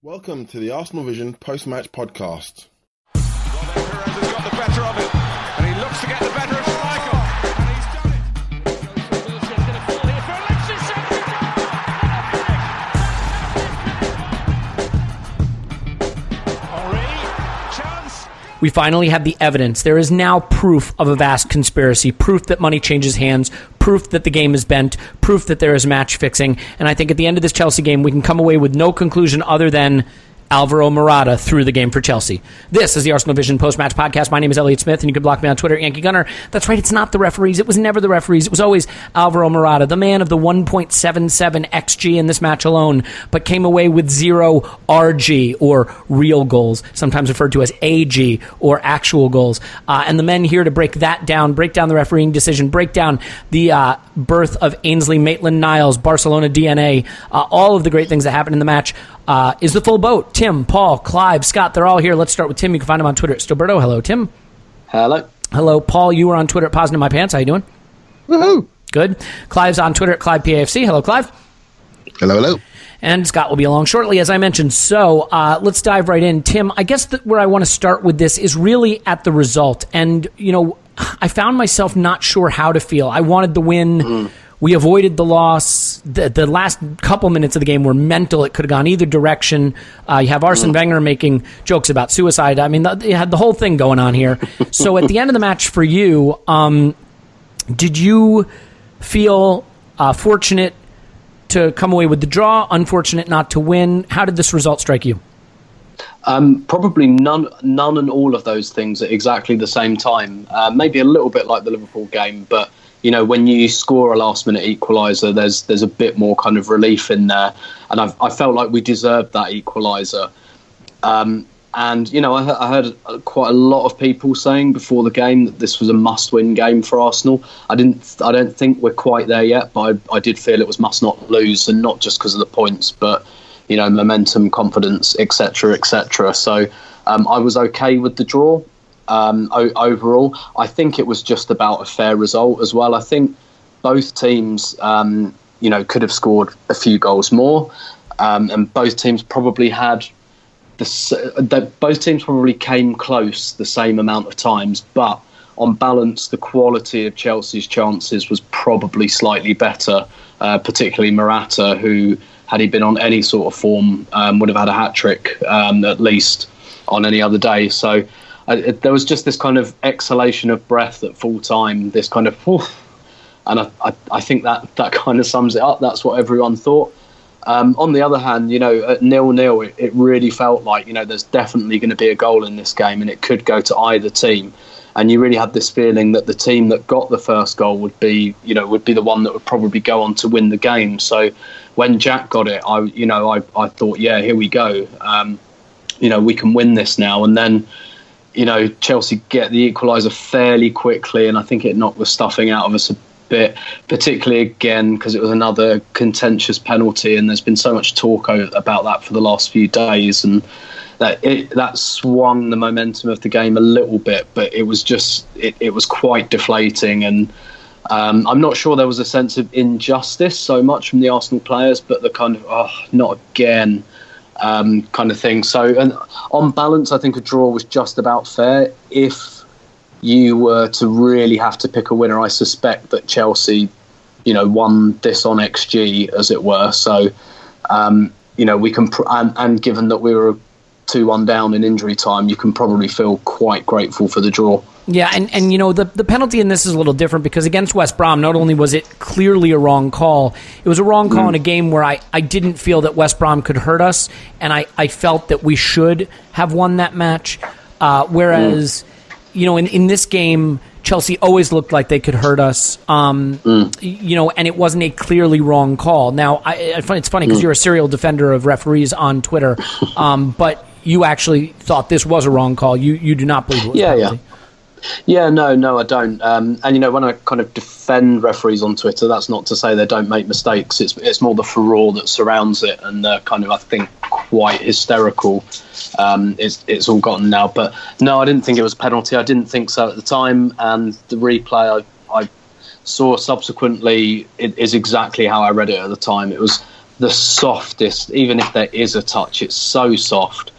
Welcome to the Arsenal Vision post-match podcast. Well, Perez has got the better of it, and he looks to get the better of Schmeichel, We finally have the evidence. There is now proof of a vast conspiracy, proof that money changes hands, proof that the game is bent, proof that there is match fixing. And I think at the end of this Chelsea game, we can come away with no conclusion other than Alvaro Morata threw the game for Chelsea. This is the Arsenal Vision post match podcast. My name is Elliot Smith, and you can block me on Twitter, Yankee Gunner. That's right, it's not the referees. It was never the referees. It was always Alvaro Morata, the man of the 1.77 XG in this match alone, but came away with zero RG or real goals, sometimes referred to as AG or actual goals. Uh, and the men here to break that down, break down the refereeing decision, break down the uh, birth of Ainsley Maitland Niles, Barcelona DNA, uh, all of the great things that happened in the match. Uh, is the full boat. Tim, Paul, Clive, Scott, they're all here. Let's start with Tim. You can find him on Twitter at Stillberto. Hello, Tim. Hello. Hello, Paul. You were on Twitter at Positive in My Pants. How you doing? Woohoo. Good. Clive's on Twitter at Clive PAFC. Hello, Clive. Hello, hello. And Scott will be along shortly, as I mentioned. So uh, let's dive right in. Tim, I guess that where I want to start with this is really at the result. And, you know, I found myself not sure how to feel. I wanted the win. We avoided the loss. The, the last couple minutes of the game were mental. It could have gone either direction. Uh, you have Arsene Wenger making jokes about suicide. I mean, the, you had the whole thing going on here. so at the end of the match for you, um, did you feel uh, fortunate to come away with the draw, unfortunate not to win? How did this result strike you? Um, probably none, none, and all of those things at exactly the same time. Uh, maybe a little bit like the Liverpool game, but you know, when you score a last-minute equaliser, there's there's a bit more kind of relief in there, and I've, I felt like we deserved that equaliser. Um, and you know, I, I heard quite a lot of people saying before the game that this was a must-win game for Arsenal. I didn't, I don't think we're quite there yet, but I, I did feel it was must not lose, and not just because of the points, but you know, momentum, confidence, etc., etc. So um, I was okay with the draw. Um, o- overall, I think it was just about a fair result as well. I think both teams, um, you know, could have scored a few goals more, um, and both teams probably had the both teams probably came close the same amount of times, but on balance, the quality of Chelsea's chances was probably slightly better, uh, particularly Morata, who, had he been on any sort of form, um, would have had a hat trick um, at least on any other day. So it, there was just this kind of exhalation of breath at full time, this kind of, "Whew." and I, I, I think that, that kind of sums it up. That's what everyone thought. Um, on the other hand, you know, at nil nil, it, it really felt like you know there's definitely going to be a goal in this game, and it could go to either team. and you really had this feeling that the team that got the first goal would be, you know, would be the one that would probably go on to win the game. So when Jack got it, I, you know, I, I thought, yeah, here we go. Um, you know, we can win this now. And then, you know, Chelsea get the equaliser fairly quickly, and I think it knocked the stuffing out of us a bit, particularly again because it was another contentious penalty, and there's been so much talk about that for the last few days, and that it, that swung the momentum of the game a little bit, but it was just it, it was quite deflating, and um, I'm not sure there was a sense of injustice so much from the Arsenal players, but the kind of oh, not again. Um, kind of thing. So, and on balance, I think a draw was just about fair. If you were to really have to pick a winner, I suspect that Chelsea, you know, won this on XG, as it were. So, um, you know, we can, pr- and, and given that we were two one down in injury time, you can probably feel quite grateful for the draw. Yeah, and, and you know the the penalty in this is a little different because against West Brom, not only was it clearly a wrong call, it was a wrong call mm. in a game where I, I didn't feel that West Brom could hurt us, and I, I felt that we should have won that match. Uh, whereas. Mm you know, in, in this game, Chelsea always looked like they could hurt us. Um, mm. You know, and it wasn't a clearly wrong call. Now, I, it's funny because mm. you're a serial defender of referees on Twitter, um, but you actually thought this was a wrong call. You you do not believe it was yeah, penalty. Yeah. Yeah, no, no, I don't. Um, and you know, when I kind of defend referees on Twitter, that's not to say they don't make mistakes. It's it's more the furore that surrounds it, and the kind of I think quite hysterical. Um, it's it's all gotten now, but no, I didn't think it was a penalty. I didn't think so at the time, and the replay I, I saw subsequently is exactly how I read it at the time. It was the softest, even if there is a touch, it's so soft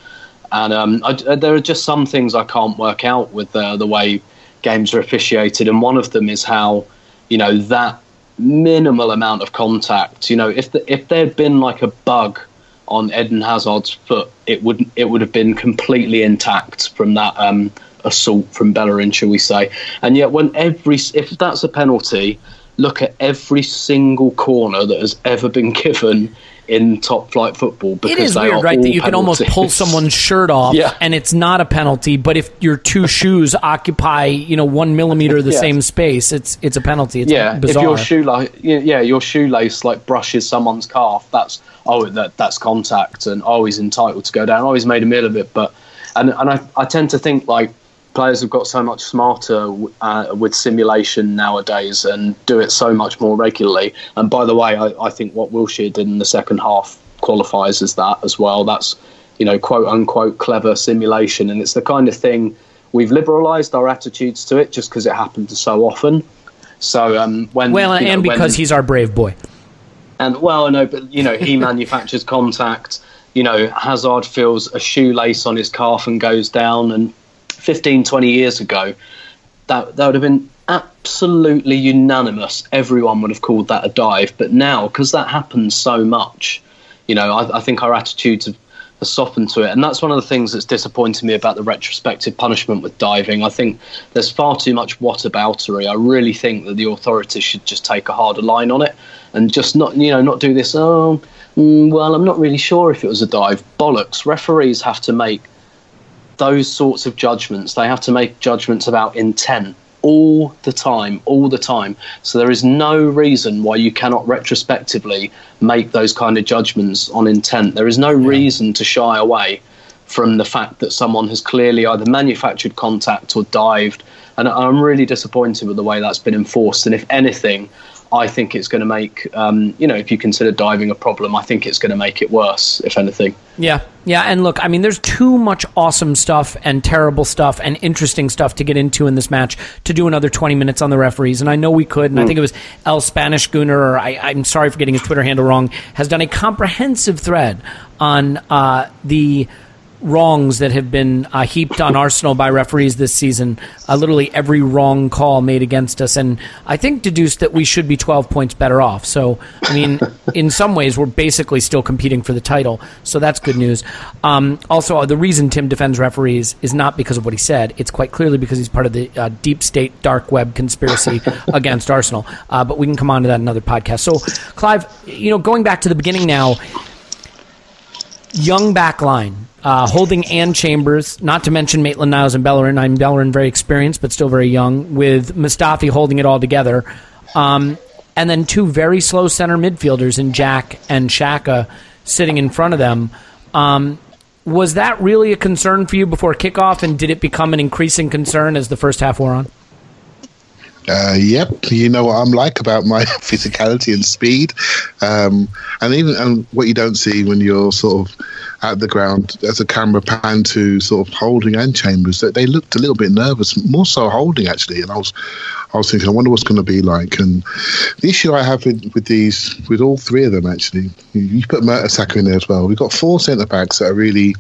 and um, I, there are just some things I can't work out with the, the way games are officiated. And one of them is how, you know, that minimal amount of contact. You know, if the, if there had been like a bug on Eden Hazard's foot, it would it would have been completely intact from that um, assault from Bellerin, shall we say? And yet, when every if that's a penalty, look at every single corner that has ever been given in top flight football because it is weird, right? That you can almost pull someone's shirt off yeah. and it's not a penalty, but if your two shoes occupy, you know, one millimeter of the yeah. same space, it's it's a penalty. It's yeah, bizarre. if your shoelace, yeah, your shoelace like brushes someone's calf, that's oh that that's contact, and oh he's entitled to go down. Oh he's made a meal of it, but and and I I tend to think like players have got so much smarter uh, with simulation nowadays and do it so much more regularly. And by the way, I, I think what Wilshere did in the second half qualifies as that as well. That's you know quote unquote clever simulation, and it's the kind of thing we've liberalised our attitudes to it just because it happens so often. So um, when well, and know, because when, he's our brave boy. And well, I know, but you know, he manufactures contact. You know, Hazard feels a shoelace on his calf and goes down, and 15, 20 years ago, that, that would have been absolutely unanimous. Everyone would have called that a dive. But now, because that happens so much, you know, I, I think our attitudes have, have, softened to it. And that's one of the things that's disappointed me about the retrospective punishment with diving. I think there's far too much whataboutery. I really think that the authorities should just take a harder line on it and just not, you know, not do this, oh, mm, well, I'm not really sure if it was a dive. Bollocks. Referees have to make those sorts of judgments. They have to make judgments about intent all the time, all the time. So there is no reason why you cannot retrospectively make those kind of judgments on intent. There is no yeah. reason to shy away from the fact that someone has clearly either manufactured contact or dived. And I'm really disappointed with the way that's been enforced. And if anything, I think it's going to make, um, you know, if you consider diving a problem, I think it's going to make it worse, if anything. Yeah, yeah. And look, I mean, there's too much awesome stuff and terrible stuff and interesting stuff to get into in this match to do another 20 minutes on the referees. And I know we could, and mm. I think it was El Spanish Gunner, or I, am sorry for getting his Twitter handle wrong, has done a comprehensive thread on uh, the wrongs that have been uh, heaped on Arsenal by referees this season. Uh, literally every wrong call made against us, and I think deduced that we should be 12 points better off. So, I mean, in some ways, we're basically still competing for the title. So that's good news. Um, also, uh, the reason Tim defends referees is not because of what he said. It's quite clearly because he's part of the uh, deep state dark web conspiracy against Arsenal. Uh, but we can come on to that in another podcast. So, Clive, you know, going back to the beginning now young back line, uh, Holding and Chambers, not to mention Maitland Niles and Bellerin. I'm Bellerin very experienced, but still very young, with Mustafi holding it all together. Um, and then two very slow center midfielders in Jack and Xhaka sitting in front of them. Um, was that really a concern for you before kickoff, and did it become an increasing concern as the first half wore on? Uh, yep, you know what I'm like about my physicality and speed, um, and even and what you don't see when you're sort of at the ground as a camera pan to sort of Holding and Chambers that they looked a little bit nervous, more so Holding actually, and I was I was thinking I wonder what's going to be like, and the issue I have with, with these with all three of them actually, you, put Mertesacker in there as well. We've got four centre backs that are really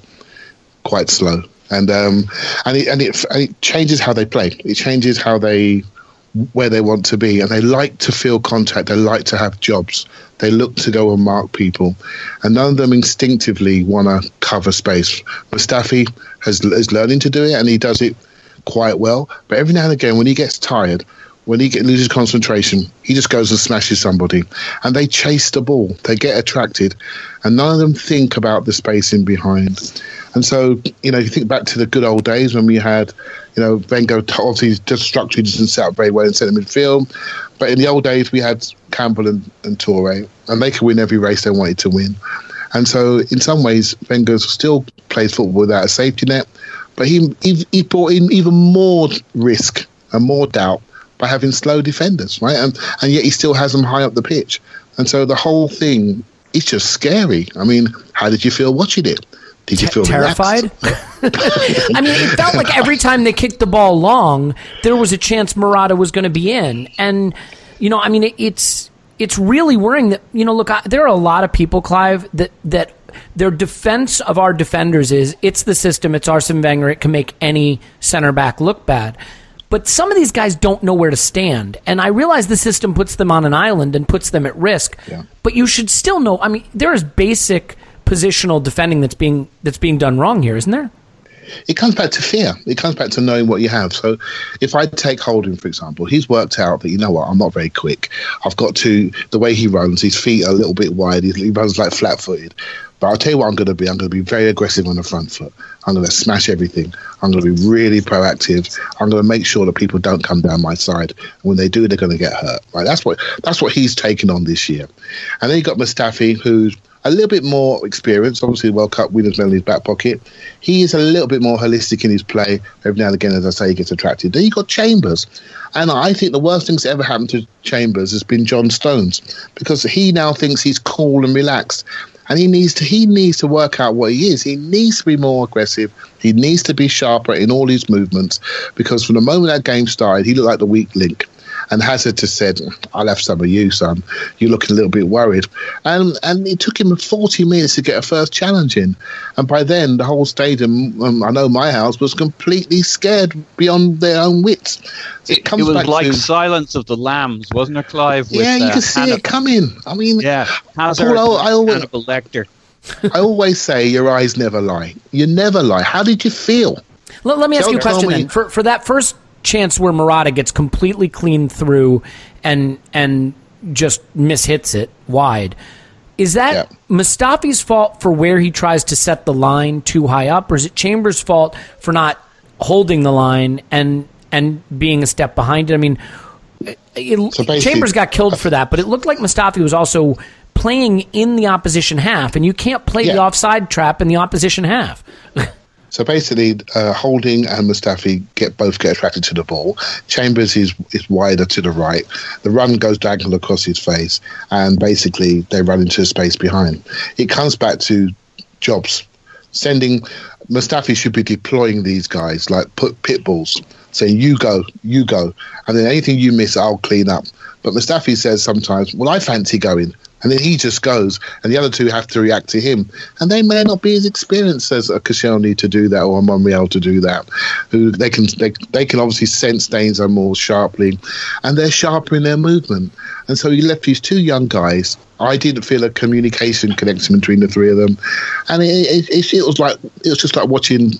quite slow, and um, and it, and it and it changes how they play. It changes how they where they want to be, and they like to feel contact. They like to have jobs. They look to go and mark people, and none of them instinctively want to cover space. Mustafi has is learning to do it, and he does it quite well. But every now and again, when he gets tired, when he get, loses concentration, he just goes and smashes somebody, and they chase the ball. They get attracted, and none of them think about the space in behind. And so, you know, if you think back to the good old days when we had, you know, Wenger obviously just structured and set up very well in centre midfield. But in the old days, we had Campbell and, and Toure, and they could win every race they wanted to win. And so, in some ways, Wenger still plays football without a safety net, but he, he, he brought in even more risk and more doubt by having slow defenders, right? And, and yet he still has them high up the pitch. And so the whole thing is just scary. I mean, how did you feel watching it? Did you feel terrified? I mean, it felt like every time they kicked the ball long, there was a chance Morata was going to be in, and you know, I mean, it's it's really worrying that you know, look, I, there are a lot of people, Clive, that that their defense of our defenders is it's the system, it's Arsene Wenger, it can make any center back look bad. But some of these guys don't know where to stand. And I realize the system puts them on an island and puts them at risk. Yeah. But you should still know. I mean, there is basic positional defending that's being that's being done wrong here, isn't there? It comes back to fear. It comes back to knowing what you have. So, if I take Holding for example, he's worked out that you know what, I'm not very quick. I've got to the way he runs, his feet are a little bit wide. He, runs like flat-footed. But I'll tell you what I'm going to be. I'm going to be very aggressive on the front foot. I'm going to smash everything. I'm going to be really proactive. I'm going to make sure that people don't come down my side. And when they do, they're going to get hurt. Right? That's what that's what he's taken on this year. And then you got Mustafi, who's a little bit more experience. Obviously, World Cup winners in his back pocket. He is a little bit more holistic in his play. Every now and again, as I say, he gets attracted. Then you got Chambers, and I think the worst thing that's ever happened to Chambers has been John Stones because he now thinks he's cool and relaxed. And he needs to he needs to work out what he is. He needs to be more aggressive. He needs to be sharper in all his movements because from the moment that game started, he looked like the weak link. And Hazard just said, I'll have some of you, son. You're looking a little bit worried. And and it took him 40 minutes to get a first challenge in. And by then, the whole stadium, um, I know my house, was completely scared beyond their own wits. It, it, it was like to, Silence of the Lambs, wasn't it, Clive? With, yeah, you uh, can see Hannibal. it coming. I mean, yeah, Hazard Paul, I, I always, Hannibal Lecter. I always say your eyes never lie. You never lie. How did you feel? Let, let me ask tell, you a question then. For, for that first chance where Morata gets completely cleaned through and and just mishits it wide. Is that yeah. Mustafi's fault for where he tries to set the line too high up, or is it Chambers' fault for not holding the line and and being a step behind it? I mean, it, so Chambers got killed for that, but it looked like Mustafi was also playing in the opposition half, and you can't play yeah. the offside trap in the opposition half. So basically, uh, Holding and Mustafi get both get attracted to the ball. Chambers is is wider to the right. The run goes diagonal across his face, and basically they run into a space behind. It comes back to jobs. Sending Mustafi should be deploying these guys like put pit bulls, saying you go, you go, and then anything you miss, I'll clean up. But Mustafi says sometimes, well, I fancy going. And then he just goes, and the other two have to react to him. And they may not be as experienced as a Koscielny to do that or a Monreal to do that. Who they can they, they can obviously sense danger more sharply, and they're sharper in their movement. And so you left these two young guys. I didn't feel a communication connection between the three of them, and it, it, it, it was like it was just like watching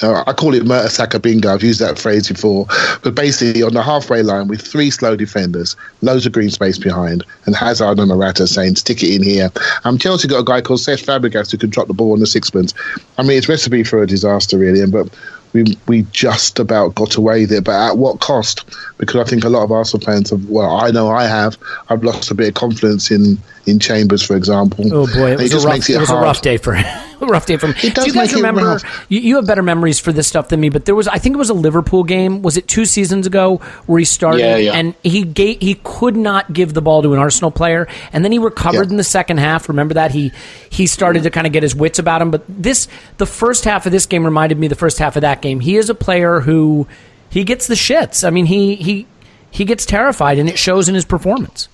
uh, I call it Mertesacker bingo. I've used that phrase before. But basically, on the halfway line with three slow defenders, loads of green space behind, and Hazard and Morata saying, stick it in here. Um, Chelsea got a guy called Cesc Fabregas who can drop the ball on the sixpence. I mean, it's recipe for a disaster, really. And But we we just about got away there, but at what cost? Because I think a lot of Arsenal fans have. Well, I know I have. I've lost a bit of confidence in in Chambers, for example. Oh boy, it was, it a, rough, it, it was a rough day for him. a rough day for him. It does Do you guys remember? You, you, have better memories for this stuff than me, but there was I think it was a Liverpool game. Was it two seasons ago where he started yeah, yeah. and he gave, he could not give the ball to an Arsenal player, and then he recovered Yeah. in the second half. Remember that he he started to kind of get his wits about him. But this the first half of this game reminded me of the first half of that game. He is a player who he gets the shits. I mean he he he gets terrified, and it shows in his performance.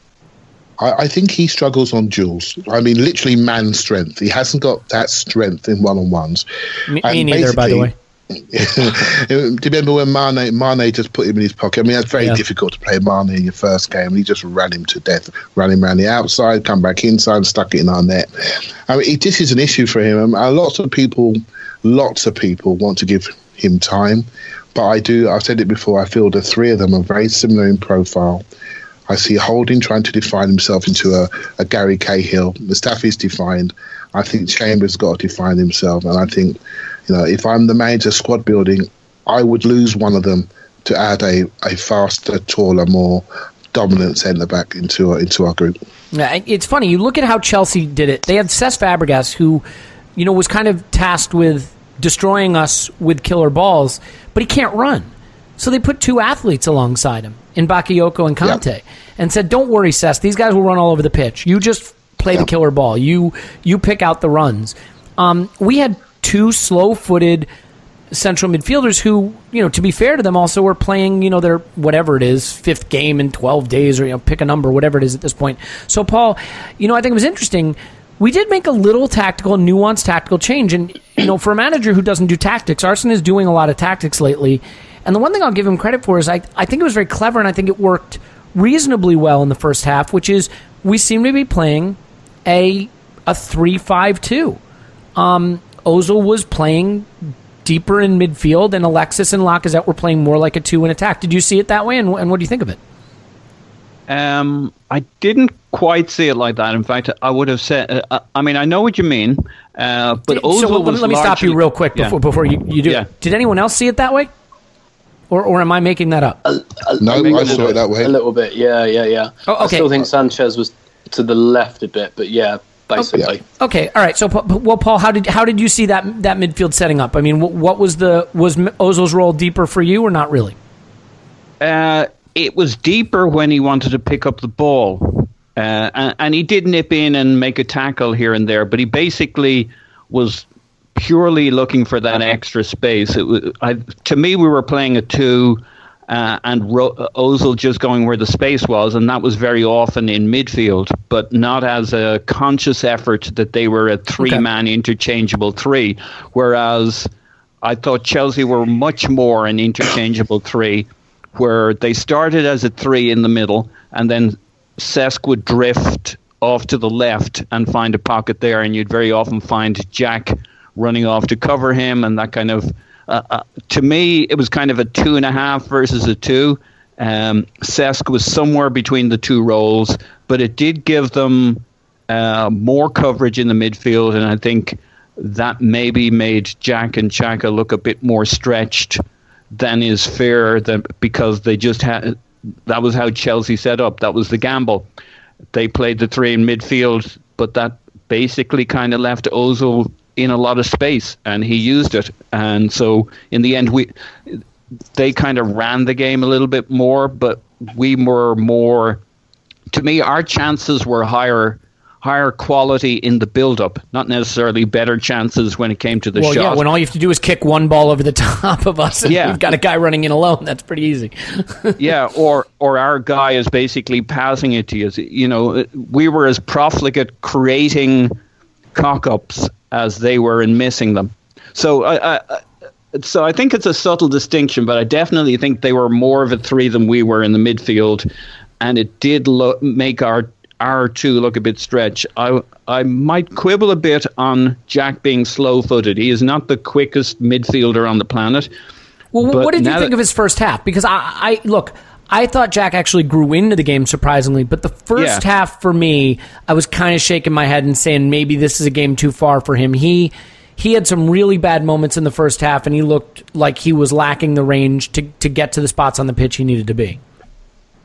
I, I think he struggles on duels. I mean, literally man strength. He hasn't got that strength in one on ones. Me, me neither, by the way. Do you remember when Mane, Mane just put him in his pocket? I mean, it's very Yeah. difficult to play Mane in your first game. He just ran him to death, ran him around the outside, come back inside, and stuck it in our net. I mean, it, this is an issue for him. And lots of people, lots of people want to give him time. But I do, I've said it before, I feel the three of them are very similar in profile. I see Holding trying to define himself into a, a Gary Cahill. Mustafi's defined. I think Chambers got to define himself. And I think, you know, if I'm the manager squad building, I would lose one of them to add a, a faster, taller, more dominant centre back into our, into our group. Yeah, it's funny. You look at how Chelsea did it. They had Cesc Fabregas, who, you know, was kind of tasked with destroying us with killer balls, but he can't run. So they put two athletes alongside him in Bakayoko and Kante, and said, "Don't worry, Cesc. These guys will run all over the pitch. You just play the killer ball. You you pick out the runs." Um, we had two slow-footed central midfielders who, you know, to be fair to them, also were playing, you know, their whatever it is, fifth game in 12 days, or, you know, pick a number, whatever it is at this point. So, Paul, you know, I think it was interesting. We did make a little tactical, nuanced tactical change. And, you know, for a manager who doesn't do tactics, Arsenal is doing a lot of tactics lately. And the one thing I'll give him credit for is I, I think it was very clever and I think it worked reasonably well in the first half, which is we seem to be playing a a three five two. Um, Ozil was playing deeper in midfield, and Alexis and Lacazette were playing more like a two in attack. Did you see it that way, and, and what do you think of it? Um, I didn't quite see it like that. In fact, I would have said. Uh, I mean, I know what you mean, uh, but Ozil so let, was let me stop you real quick Yeah. before before you, you do. Yeah. Did anyone else see it that way, or or am I making that up? No, I, mean, I a little saw it bit- that way. A little bit, yeah, yeah, yeah. Oh, I still think Sanchez was to the left a bit, but yeah, basically. Okay, all right. So, Pa- Pa- well, Paul, how did how did you see that that midfield setting up? I mean, what, what was the was Ozil's role deeper for you, or not really? Uh, it was deeper when he wanted to pick up the ball. Uh, and, and he did nip in and make a tackle here and there, but he basically was purely looking for that extra space. It was, I, to me, we were playing a two, uh, and Ro- Ozil just going where the space was, and that was very often in midfield, but not as a conscious effort that they were a three-man interchangeable three. Whereas I thought Chelsea were much more an interchangeable three, where they started as a three in the middle, and then Cesc would drift off to the left and find a pocket there, and you'd very often find Jack running off to cover him, and that kind of. Uh, uh, to me, it was kind of a two and a half versus a two. Um, Cesc was somewhere between the two roles, but it did give them uh, more coverage in the midfield, and I think that maybe made Jack and Xhaka look a bit more stretched than is fair. than, because they just had that was how Chelsea set up. That was the gamble. They played the three in midfield, but that basically kind of left Ozil in a lot of space, and he used it. And so in the end, we they kind of ran the game a little bit more, but we were more. To me, our chances were higher, higher quality in the build-up, not necessarily better chances when it came to the well, shot. yeah. When all you have to do is kick one ball over the top of us, and Yeah. we've got a guy running in alone. That's pretty easy. yeah, or or our guy is basically passing it to you. You know, we were as profligate creating cock-ups as they were in missing them. So I, I, so I think it's a subtle distinction, but I definitely think they were more of a three than we were in the midfield, and it did lo- make our our two look a bit stretched. I I might quibble a bit on Jack being slow-footed. He is not the quickest midfielder on the planet. Well, But what did you think that- of his first half? Because I, I look, I thought Jack actually grew into the game surprisingly, but the first Yeah. half for me, I was kind of shaking my head and saying maybe this is a game too far for him. He he had some really bad moments in the first half, and he looked like he was lacking the range to to get to the spots on the pitch he needed to be.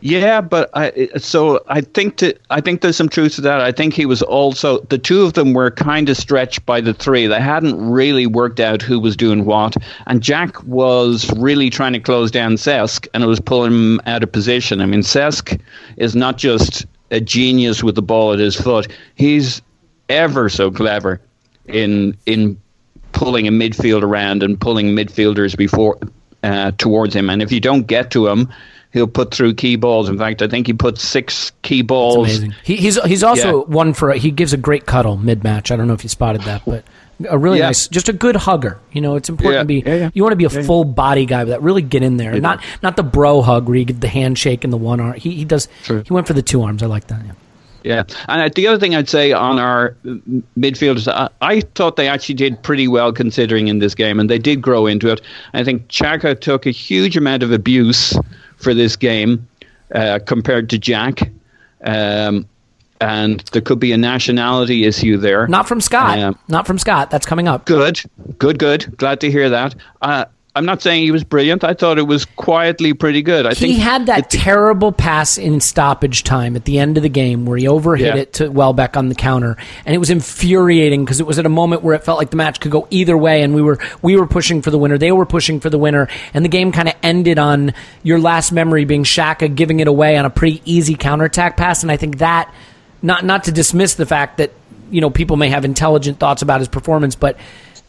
Yeah, but I so I think to, I think there's some truth to that. I think he was also the two of them were kind of stretched by the three. They hadn't really worked out who was doing what, and Jack was really trying to close down Cesc, and it was pulling him out of position. I mean, Cesc is not just a genius with the ball at his foot; he's ever so clever in in pulling a midfield around and pulling midfielders before uh, towards him. And if you don't get to him, he'll put through key balls. In fact, I think he put six key balls. Amazing. He, he's he's also Yeah. one for he gives a great cuddle mid match. I don't know if you spotted that, but a really Yeah. nice, just a good hugger. You know, it's important Yeah. to be. Yeah, yeah. You want to be a Yeah, yeah. full body guy, but that really get in there. Not not the bro hug where you get the handshake and the one arm. He he does. True. He went for the two arms. I like that. Yeah. Yeah, and uh, the other thing I'd say on our midfielders, I, I thought they actually did pretty well considering in this game, and they did grow into it. I think Xhaka took a huge amount of abuse for this game uh, compared to Jack, um, and there could be a nationality issue there. Not from Scott. Yeah. Not from Scott. That's coming up. Good, good, good. Glad to hear that. Uh, I'm not saying he was brilliant. I thought it was quietly pretty good. I He think had that it- terrible pass in stoppage time at the end of the game where he overhit Yeah. it to Welbeck on the counter, and it was infuriating because it was at a moment where it felt like the match could go either way, and we were we were pushing for the winner, they were pushing for the winner, and the game kind of ended on your last memory being Xhaka giving it away on a pretty easy counterattack pass, and I think that not not to dismiss the fact that you know people may have intelligent thoughts about his performance, but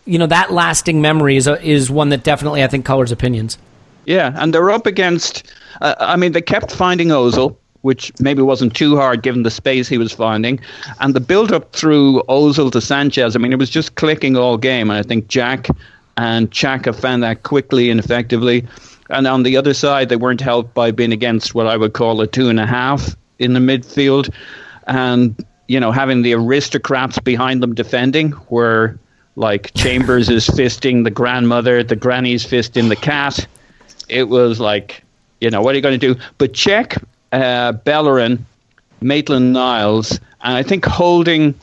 you know that lasting memory is a, is one that definitely I think colors opinions. Yeah, and they're up against. Uh, I mean, they kept finding Ozil, which maybe wasn't too hard given the space he was finding, and the build-up through Ozil to Sanchez. I mean, it was just clicking all game, and I think Jack and Xhaka found that quickly and effectively. And on the other side, they weren't helped by being against what I would call a two and a half in the midfield, and you know having the aristocrats behind them defending, where like Chambers is fisting the grandmother, the granny's fisting the cat it was like, you know, what are you going to do? But check uh, Bellerin, Maitland Niles, and I think Holding.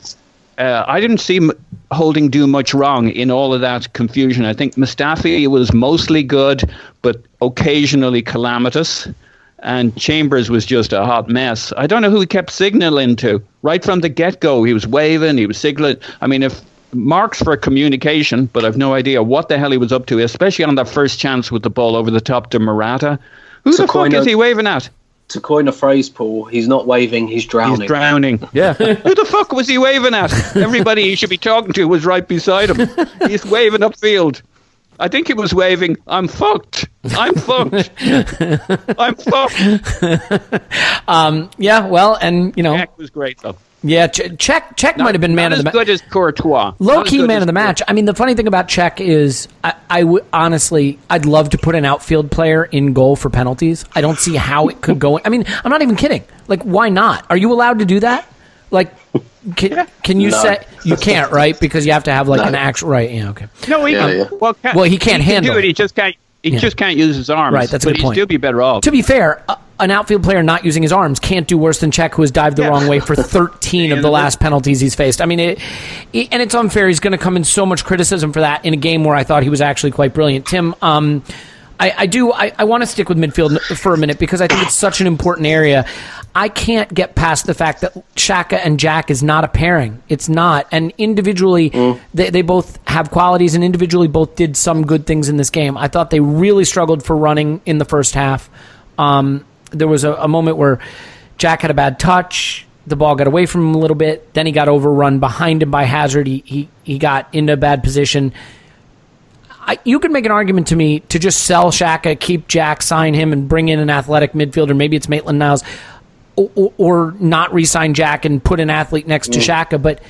Uh, I didn't see M- Holding do much wrong in all of that confusion. I think Mustafi was mostly good, but occasionally calamitous. And Chambers was just a hot mess. I don't know who he kept signaling to. Right from the get go, he was waving, he was signaling. I mean, if marks for communication, but I've no idea what the hell he was up to, especially on that first chance with the ball over the top to Morata. Who So the fuck kind is he waving at? To coin a phrase, Paul, he's not waving, he's drowning. He's drowning. Yeah. Who the fuck was he waving at? Everybody he should be talking to was right beside him. He's waving upfield. I think he was waving, I'm fucked. I'm fucked. I'm fucked. Um, yeah, well, and you know, Jack was great, though. Yeah, Ch- Cech Cech might have been man Not of the as match. good as Courtois. low not key man of the match. I mean, the funny thing about Cech is, I, I honestly, I'd love to put an outfield player in goal for penalties. I don't see how it could go. I mean, I'm not even kidding. Like, why not? Are you allowed to do that? Like, can, can you No. say you can't, right? Because you have to have like an actual right. Yeah, okay. No, he, Yeah, yeah. Well, can, Well, he can't can handle do it. it. He just can't. He Yeah. just can't use his arms. Right, that's a but good he'd still be better off. To be fair, a, an outfield player not using his arms can't do worse than Cech, who has dived the Yeah. wrong way for 13 of the last penalties he's faced. I mean, it, it- and it's unfair. He's going to come in so much criticism for that in a game where I thought he was actually quite brilliant. Tim, um, I, I do. I, I want to stick with midfield for a minute because I think it's such an important area. I can't get past the fact that Xhaka and Jack is not a pairing. It's not. And individually, they, they both have qualities, and individually, both did some good things in this game. I thought they really struggled for running in the first half. Um, there was a, a moment where Jack had a bad touch. The ball got away from him a little bit. Then he got overrun behind him by Hazard. He, he, he got into a bad position. I, you could make an argument to me to just sell Xhaka, keep Jack, sign him, and bring in an athletic midfielder. Maybe it's Maitland Niles, or, or, or not re-sign Jack and put an athlete next to mm. Xhaka. But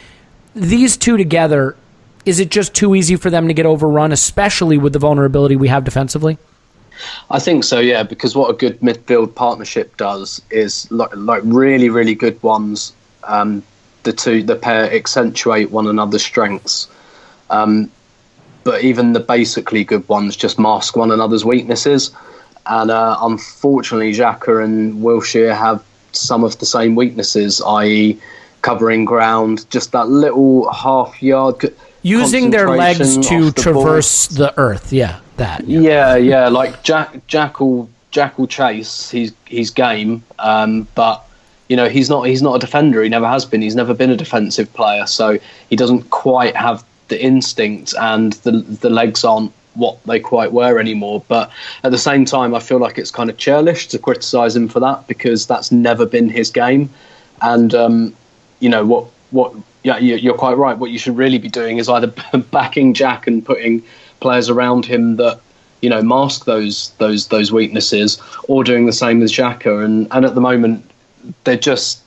these two together, is it just too easy for them to get overrun, especially with the vulnerability we have defensively? I think so, yeah, because what a good midfield partnership does is like, like really, really good ones Um, the two, the pair accentuate one another's strengths. Um, but even the basically good ones just mask one another's weaknesses. And uh, unfortunately, Xhaka and Wilshere have some of the same weaknesses, i.e., covering ground, just that little half yard. Using their legs to the traverse the earth. Yeah, that. Yeah, yeah, yeah like Jack, Jackal, Jackal Chase, he's he's game, um, but you know he's not he's not a defender. He never has been. He's never been a defensive player, so he doesn't quite have the instinct and the the legs aren't what they quite were anymore. But at the same time, I feel like it's kind of churlish to criticise him for that because that's never been his game. And um, you know what what yeah you're quite right. What you should really be doing is either backing Jack and putting players around him that you know mask those those those weaknesses, or doing the same with Xhaka. And and at the moment, they're just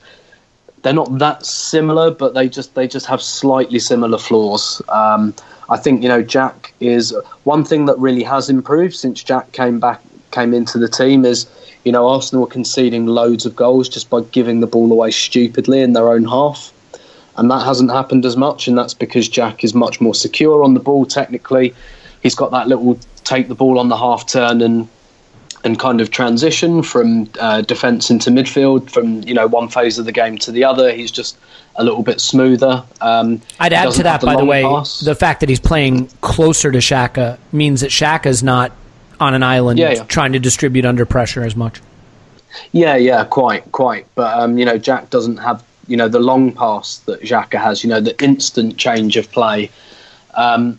they're not that similar, but they just they just have slightly similar flaws. Um, I think you know Jack is one thing that really has improved since Jack came back came into the team is you know Arsenal were conceding loads of goals just by giving the ball away stupidly in their own half, and that hasn't happened as much, and that's because Jack is much more secure on the ball technically. He's got that little take the ball on the half turn and and kind of transition from uh, defence into midfield from you know one phase of the game to the other. He's just a little bit smoother. Um, I'd add to that, the by the way, pass. the fact that he's playing closer to Xhaka means that Xhaka's not on an island yeah, yeah. trying to distribute under pressure as much. Yeah, yeah, quite, quite. But um, you know, Jack doesn't have you know the long pass that Xhaka has. You know, the instant change of play. Um,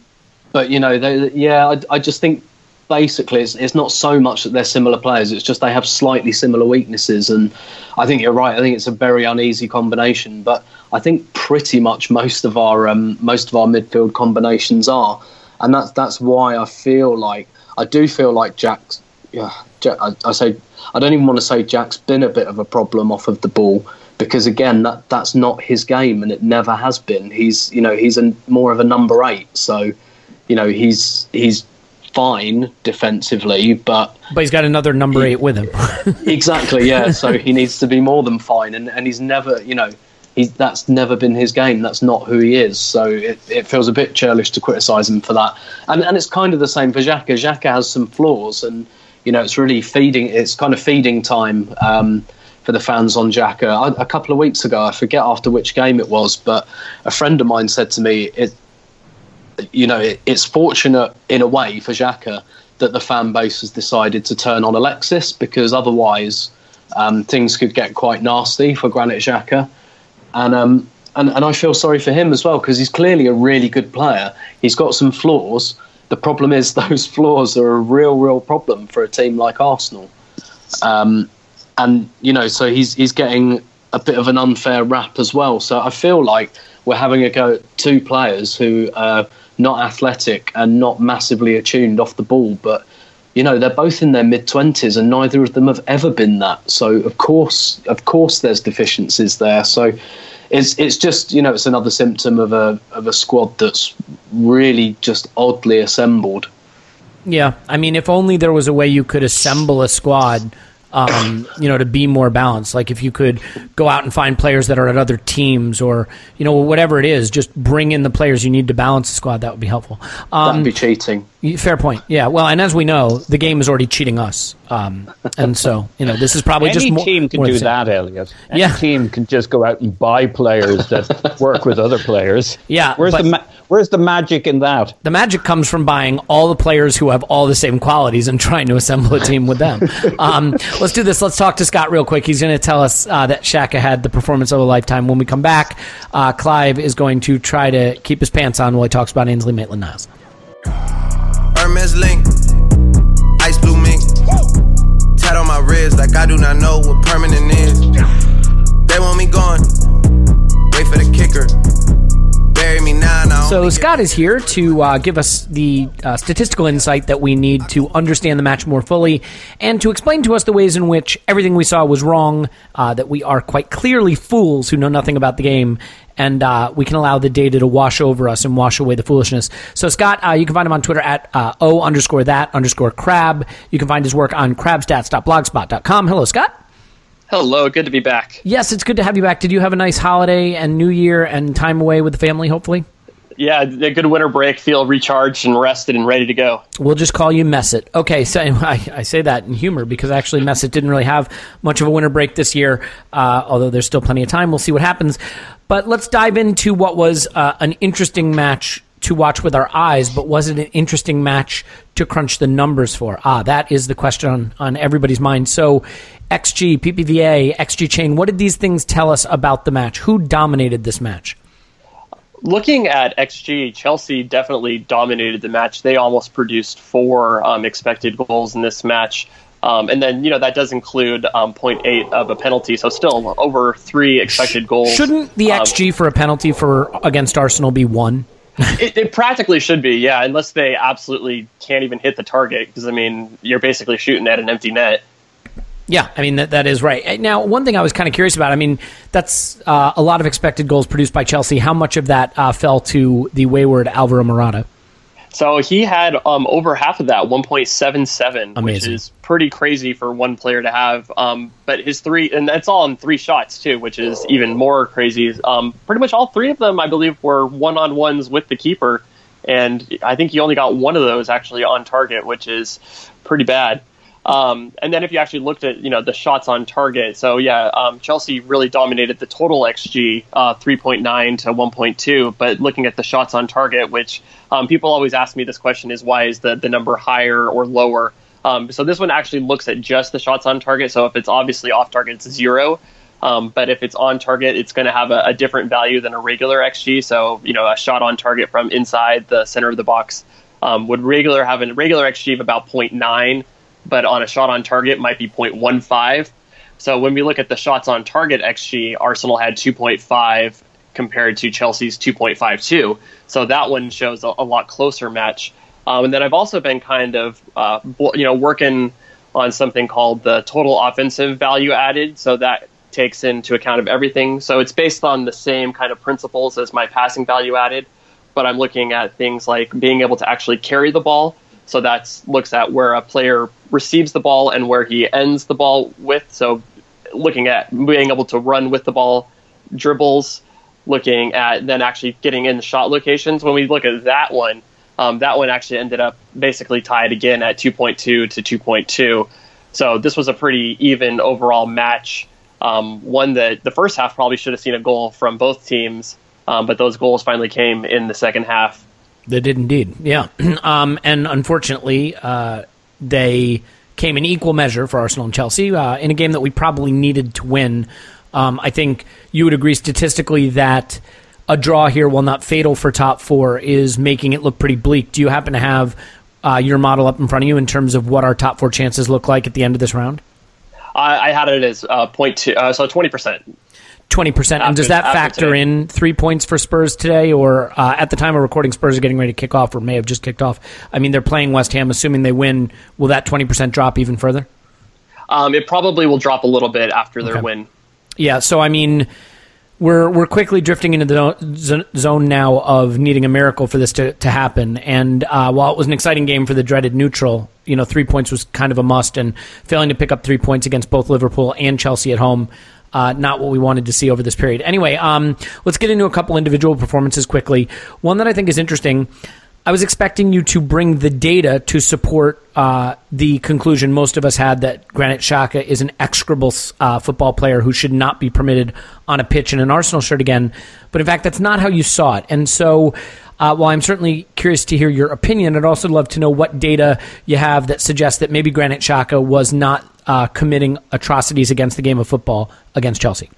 but you know, they, yeah, I, I just think basically it's, it's not so much that they're similar players it's just they have slightly similar weaknesses and i think you're right i think it's a very uneasy combination but i think pretty much most of our um, most of our midfield combinations are and that's that's why i feel like i do feel like jack's yeah Jack, I, I say i don't even want to say jack's been a bit of a problem off of the ball because again that that's not his game and it never has been he's you know he's a more of a number 8 so you know he's he's fine defensively, but but he's got another number he, eight with him. exactly, yeah. So he needs to be more than fine, and, and he's never, you know, he's that's never been his game. That's not who he is. So it, it feels a bit churlish to criticise him for that. And and it's kind of the same for Xhaka. Xhaka has some flaws, and you know, it's really feeding. It's kind of feeding time. Um, for the fans on Xhaka. A couple of weeks ago, I forget after which game it was, but a friend of mine said to me, it, you know, it, it's fortunate in a way for Xhaka that the fan base has decided to turn on Alexis because otherwise um, things could get quite nasty for Granit Xhaka. And, um, and, and I feel sorry for him as well because he's clearly a really good player. He's got some flaws. The problem is those flaws are a real, real problem for a team like Arsenal. Um, and you know, so he's he's getting a bit of an unfair rap as well. So I feel like we're having a go at two players who are not athletic and not massively attuned off the ball, but you know they're both in their mid twenties, and neither of them have ever been that. So of course, of course, there's deficiencies there. So it's it's just you know it's another symptom of a of a squad that's really just oddly assembled. Yeah, I mean, if only there was a way you could assemble a squad um, you know, to be more balanced. Like if you could go out and find players that are at other teams, or you know, whatever it is, just bring in the players you need to balance the squad. That would be helpful. Um, That'd be cheating. Fair point. Yeah. Well, and as we know, the game is already cheating us, um, and so you know, this is probably Any just more, team can do that, Elliot. Any yeah. team can just go out and buy players that work with other players. Yeah. Where's the ma- Where's the magic in that? The magic comes from buying all the players who have all the same qualities and trying to assemble a team with them. um, let's do this. Let's talk to Scott real quick. He's going to tell us uh, that Xhaka had the performance of a lifetime. When we come back, uh, Clive is going to try to keep his pants on while he talks about Ainsley Maitland-Niles. Hermes link, ice blue mink, tat on my wrist like I do not know what permanent is. They want me gone, wait for the kicker. So Scott is here to uh, give us the uh, statistical insight that we need to understand the match more fully, and to explain to us the ways in which everything we saw was wrong. Uh, that we are quite clearly fools who know nothing about the game, and uh, we can allow the data to wash over us and wash away the foolishness. So Scott, uh, you can find him on Twitter at uh, o underscore that underscore crab. You can find his work on crabstats.blogspot.com. Hello, Scott. Hello, good to be back. Yes, it's good to have you back. Did you have a nice holiday and New Year and time away with the family, hopefully? Yeah, a good winter break, feel recharged and rested and ready to go. We'll just call you Mesut. Okay, so I, I say that in humor because actually Mesut didn't really have much of a winter break this year, uh, although there's still plenty of time. We'll see what happens. But let's dive into what was uh, an interesting match to watch with our eyes, but was it an interesting match to crunch the numbers for? Ah, that is the question on, on everybody's mind. So, XG, PPVA, XG chain, what did these things tell us about the match? Who dominated this match? Looking at XG, Chelsea definitely dominated the match. They almost produced four um, expected goals in this match. Um, and then, you know, that does include um, 0.8 of a penalty, so still over three expected goals. Shouldn't the XG um, for a penalty for against Arsenal be one? it, it, practically should be, yeah, unless they absolutely can't even hit the target, because, I mean, you're basically shooting at an empty net. Yeah, I mean that that is right. Now, one thing I was kind of curious about. I mean, that's uh, a lot of expected goals produced by Chelsea. How much of that uh, fell to the wayward Alvaro Morata? So he had um, over half of that, 1.77, which is pretty crazy for one player to have. Um, but his three, and that's all in three shots too, which is even more crazy. Um, pretty much all three of them, I believe, were one on ones with the keeper, and I think he only got one of those actually on target, which is pretty bad. Um, and then if you actually looked at you know the shots on target, so yeah, um, Chelsea really dominated the total xG, uh, 3.9 to 1.2. But looking at the shots on target, which um, people always ask me this question is why is the the number higher or lower? Um, so this one actually looks at just the shots on target. So if it's obviously off target, it's zero. Um, but if it's on target, it's going to have a, a, different value than a regular xG. So you know, a shot on target from inside the center of the box um, would regular have a regular xG of about 0.9 but on a shot on target might be 0.15. So when we look at the shots on target XG, Arsenal had 2.5 compared to Chelsea's 2.52. So that one shows a, a lot closer match. Um, and then I've also been kind of, uh, you know, working on something called the total offensive value added. So that takes into account of everything. So it's based on the same kind of principles as my passing value added, but I'm looking at things like being able to actually carry the ball. So that looks at where a player receives the ball and where he ends the ball with. So looking at being able to run with the ball, dribbles, looking at then actually getting in the shot locations. When we look at that one, um, that one actually ended up basically tied again at 2.2 to 2.2. So this was a pretty even overall match. Um, one that the first half probably should have seen a goal from both teams, um, but those goals finally came in the second half. They did indeed, yeah. Um, and unfortunately, uh, they came in equal measure for Arsenal and Chelsea uh, in a game that we probably needed to win. Um, I think you would agree statistically that a draw here, while not fatal for top four, is making it look pretty bleak. Do you happen to have uh, your model up in front of you in terms of what our top four chances look like at the end of this round? I, I had it as uh, point two, uh, so twenty percent twenty percent. And does that factor in three points for Spurs today, or uh, at the time of recording, Spurs are getting ready to kick off, or may have just kicked off? I mean, they're playing West Ham. Assuming they win, will that twenty percent drop even further? Um, it probably will drop a little bit after their okay. win. Yeah. So I mean. We're, we're quickly drifting into the zone now of needing a miracle for this to, to happen. And uh, while it was an exciting game for the dreaded neutral, you know, three points was kind of a must. And failing to pick up three points against both Liverpool and Chelsea at home uh, not what we wanted to see over this period. Anyway, um, let's get into a couple individual performances quickly. One that I think is interesting. I was expecting you to bring the data to support uh, the conclusion most of us had that Granit Xhaka is an execrable uh, football player who should not be permitted on a pitch in an Arsenal shirt again. But in fact, that's not how you saw it. And so, uh, while I'm certainly curious to hear your opinion, I'd also love to know what data you have that suggests that maybe Granit Xhaka was not uh, committing atrocities against the game of football against Chelsea.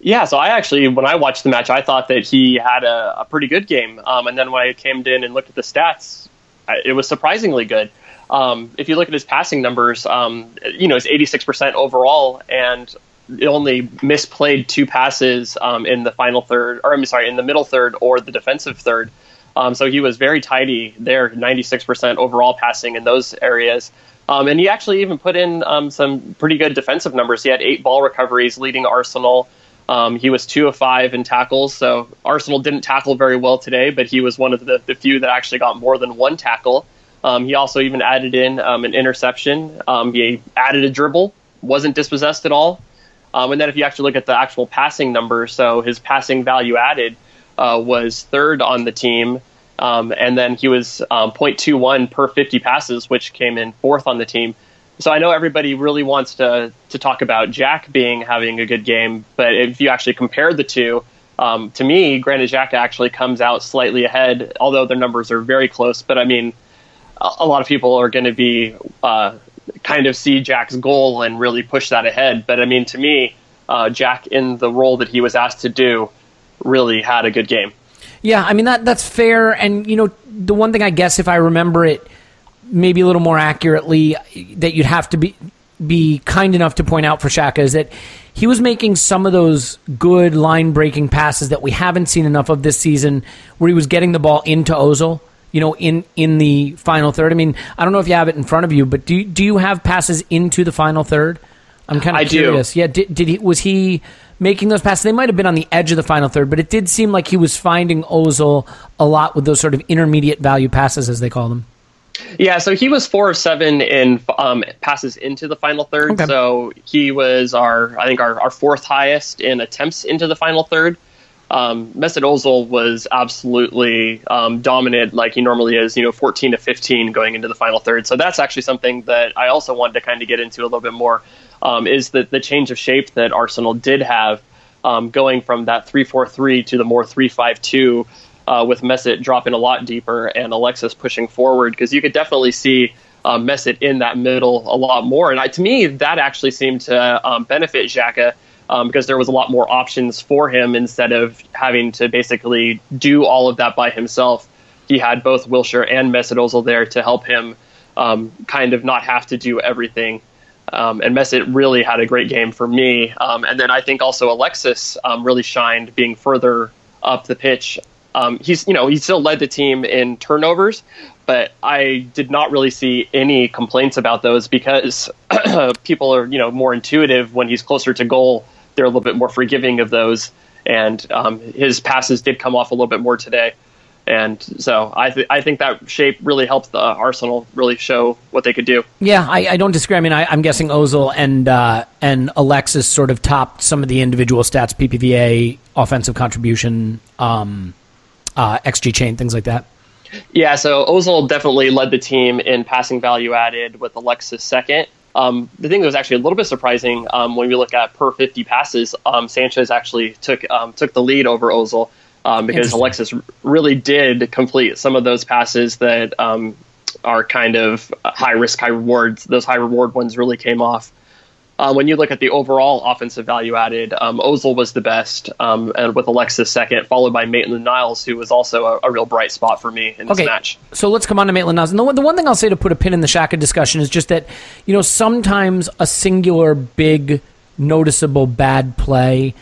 Yeah, so I actually, when I watched the match, I thought that he had a, a pretty good game. Um, and then when I came in and looked at the stats, it was surprisingly good. Um, if you look at his passing numbers, um, you know, it's 86% overall, and only misplayed two passes um, in the final third, or I'm sorry, in the middle third or the defensive third. Um, so he was very tidy there, 96% overall passing in those areas. Um, and he actually even put in um, some pretty good defensive numbers. He had eight ball recoveries, leading Arsenal. Um, he was two of five in tackles, so Arsenal didn't tackle very well today, but he was one of the, the few that actually got more than one tackle. Um, he also even added in um, an interception. Um, he added a dribble, wasn't dispossessed at all. And then if you actually look at the actual passing numbers, so his passing value added uh, was third on the team. Um, and then he was um, 0.21 per 50 passes, which came in fourth on the team. So I know everybody really wants to to talk about Jack being having a good game, but if you actually compare the two, um, to me, Granit Xhaka actually comes out slightly ahead, although their numbers are very close. But I mean, a, a lot of people are going to be uh, kind of see Jack's goal and really push that ahead. But I mean, to me, uh, Jack in the role that he was asked to do really had a good game. Yeah, I mean that that's fair. And you know, the one thing I guess if I remember it maybe a little more accurately, that you'd have to be be kind enough to point out for Xhaka is that he was making some of those good line breaking passes that we haven't seen enough of this season, where he was getting the ball into Ozil. You know, in in the final third. I mean, I don't know if you have it in front of you, but do do you have passes into the final third? I'm kind of curious. Do. Yeah, did, did he was he making those passes? They might have been on the edge of the final third, but it did seem like he was finding Ozil a lot with those sort of intermediate value passes, as they call them. Yeah, so he was four of seven in um, passes into the final third. Okay. So he was our, I think, our, our fourth highest in attempts into the final third. Um, Mesut Ozil was absolutely um, dominant, like he normally is. You know, 14 to 15 going into the final third. So that's actually something that I also wanted to kind of get into a little bit more. Um, is that the change of shape that Arsenal did have, um, going from that 3-4-3 to the more 3-5-2 uh, with Mesut dropping a lot deeper and Alexis pushing forward because you could definitely see uh, Mesut in that middle a lot more. And I, to me, that actually seemed to um, benefit Xhaka um, because there was a lot more options for him instead of having to basically do all of that by himself. He had both Wilshere and Mesut Ozil there to help him um, kind of not have to do everything. Um, and Mesut really had a great game for me. Um, and then I think also Alexis um, really shined being further up the pitch. Um, he's you know he still led the team in turnovers, but I did not really see any complaints about those because people are you know more intuitive when he's closer to goal. They're a little bit more forgiving of those, and um, his passes did come off a little bit more today. And so I, th- I think that shape really helped the Arsenal really show what they could do. Yeah, I, I don't disagree. I mean, I, am guessing Ozil and uh, and Alexis sort of topped some of the individual stats, PPVA, offensive contribution, um, uh, XG chain, things like that? Yeah, so Ozil definitely led the team in passing value added with Alexis second. Um, the thing that was actually a little bit surprising um, when we look at per 50 passes, um, Sanchez actually took um, took the lead over Ozil um, because Alexis really did complete some of those passes that um, are kind of high risk, high rewards. Those high reward ones really came off. Uh, when you look at the overall offensive value added, um, Ozil was the best, um, and with Alexis second, followed by Maitland Niles, who was also a, a real bright spot for me in this okay, match. So let's come on to Maitland Niles. And the one, the one thing I'll say to put a pin in the Xhaka discussion is just that, you know, sometimes a singular big, noticeable bad play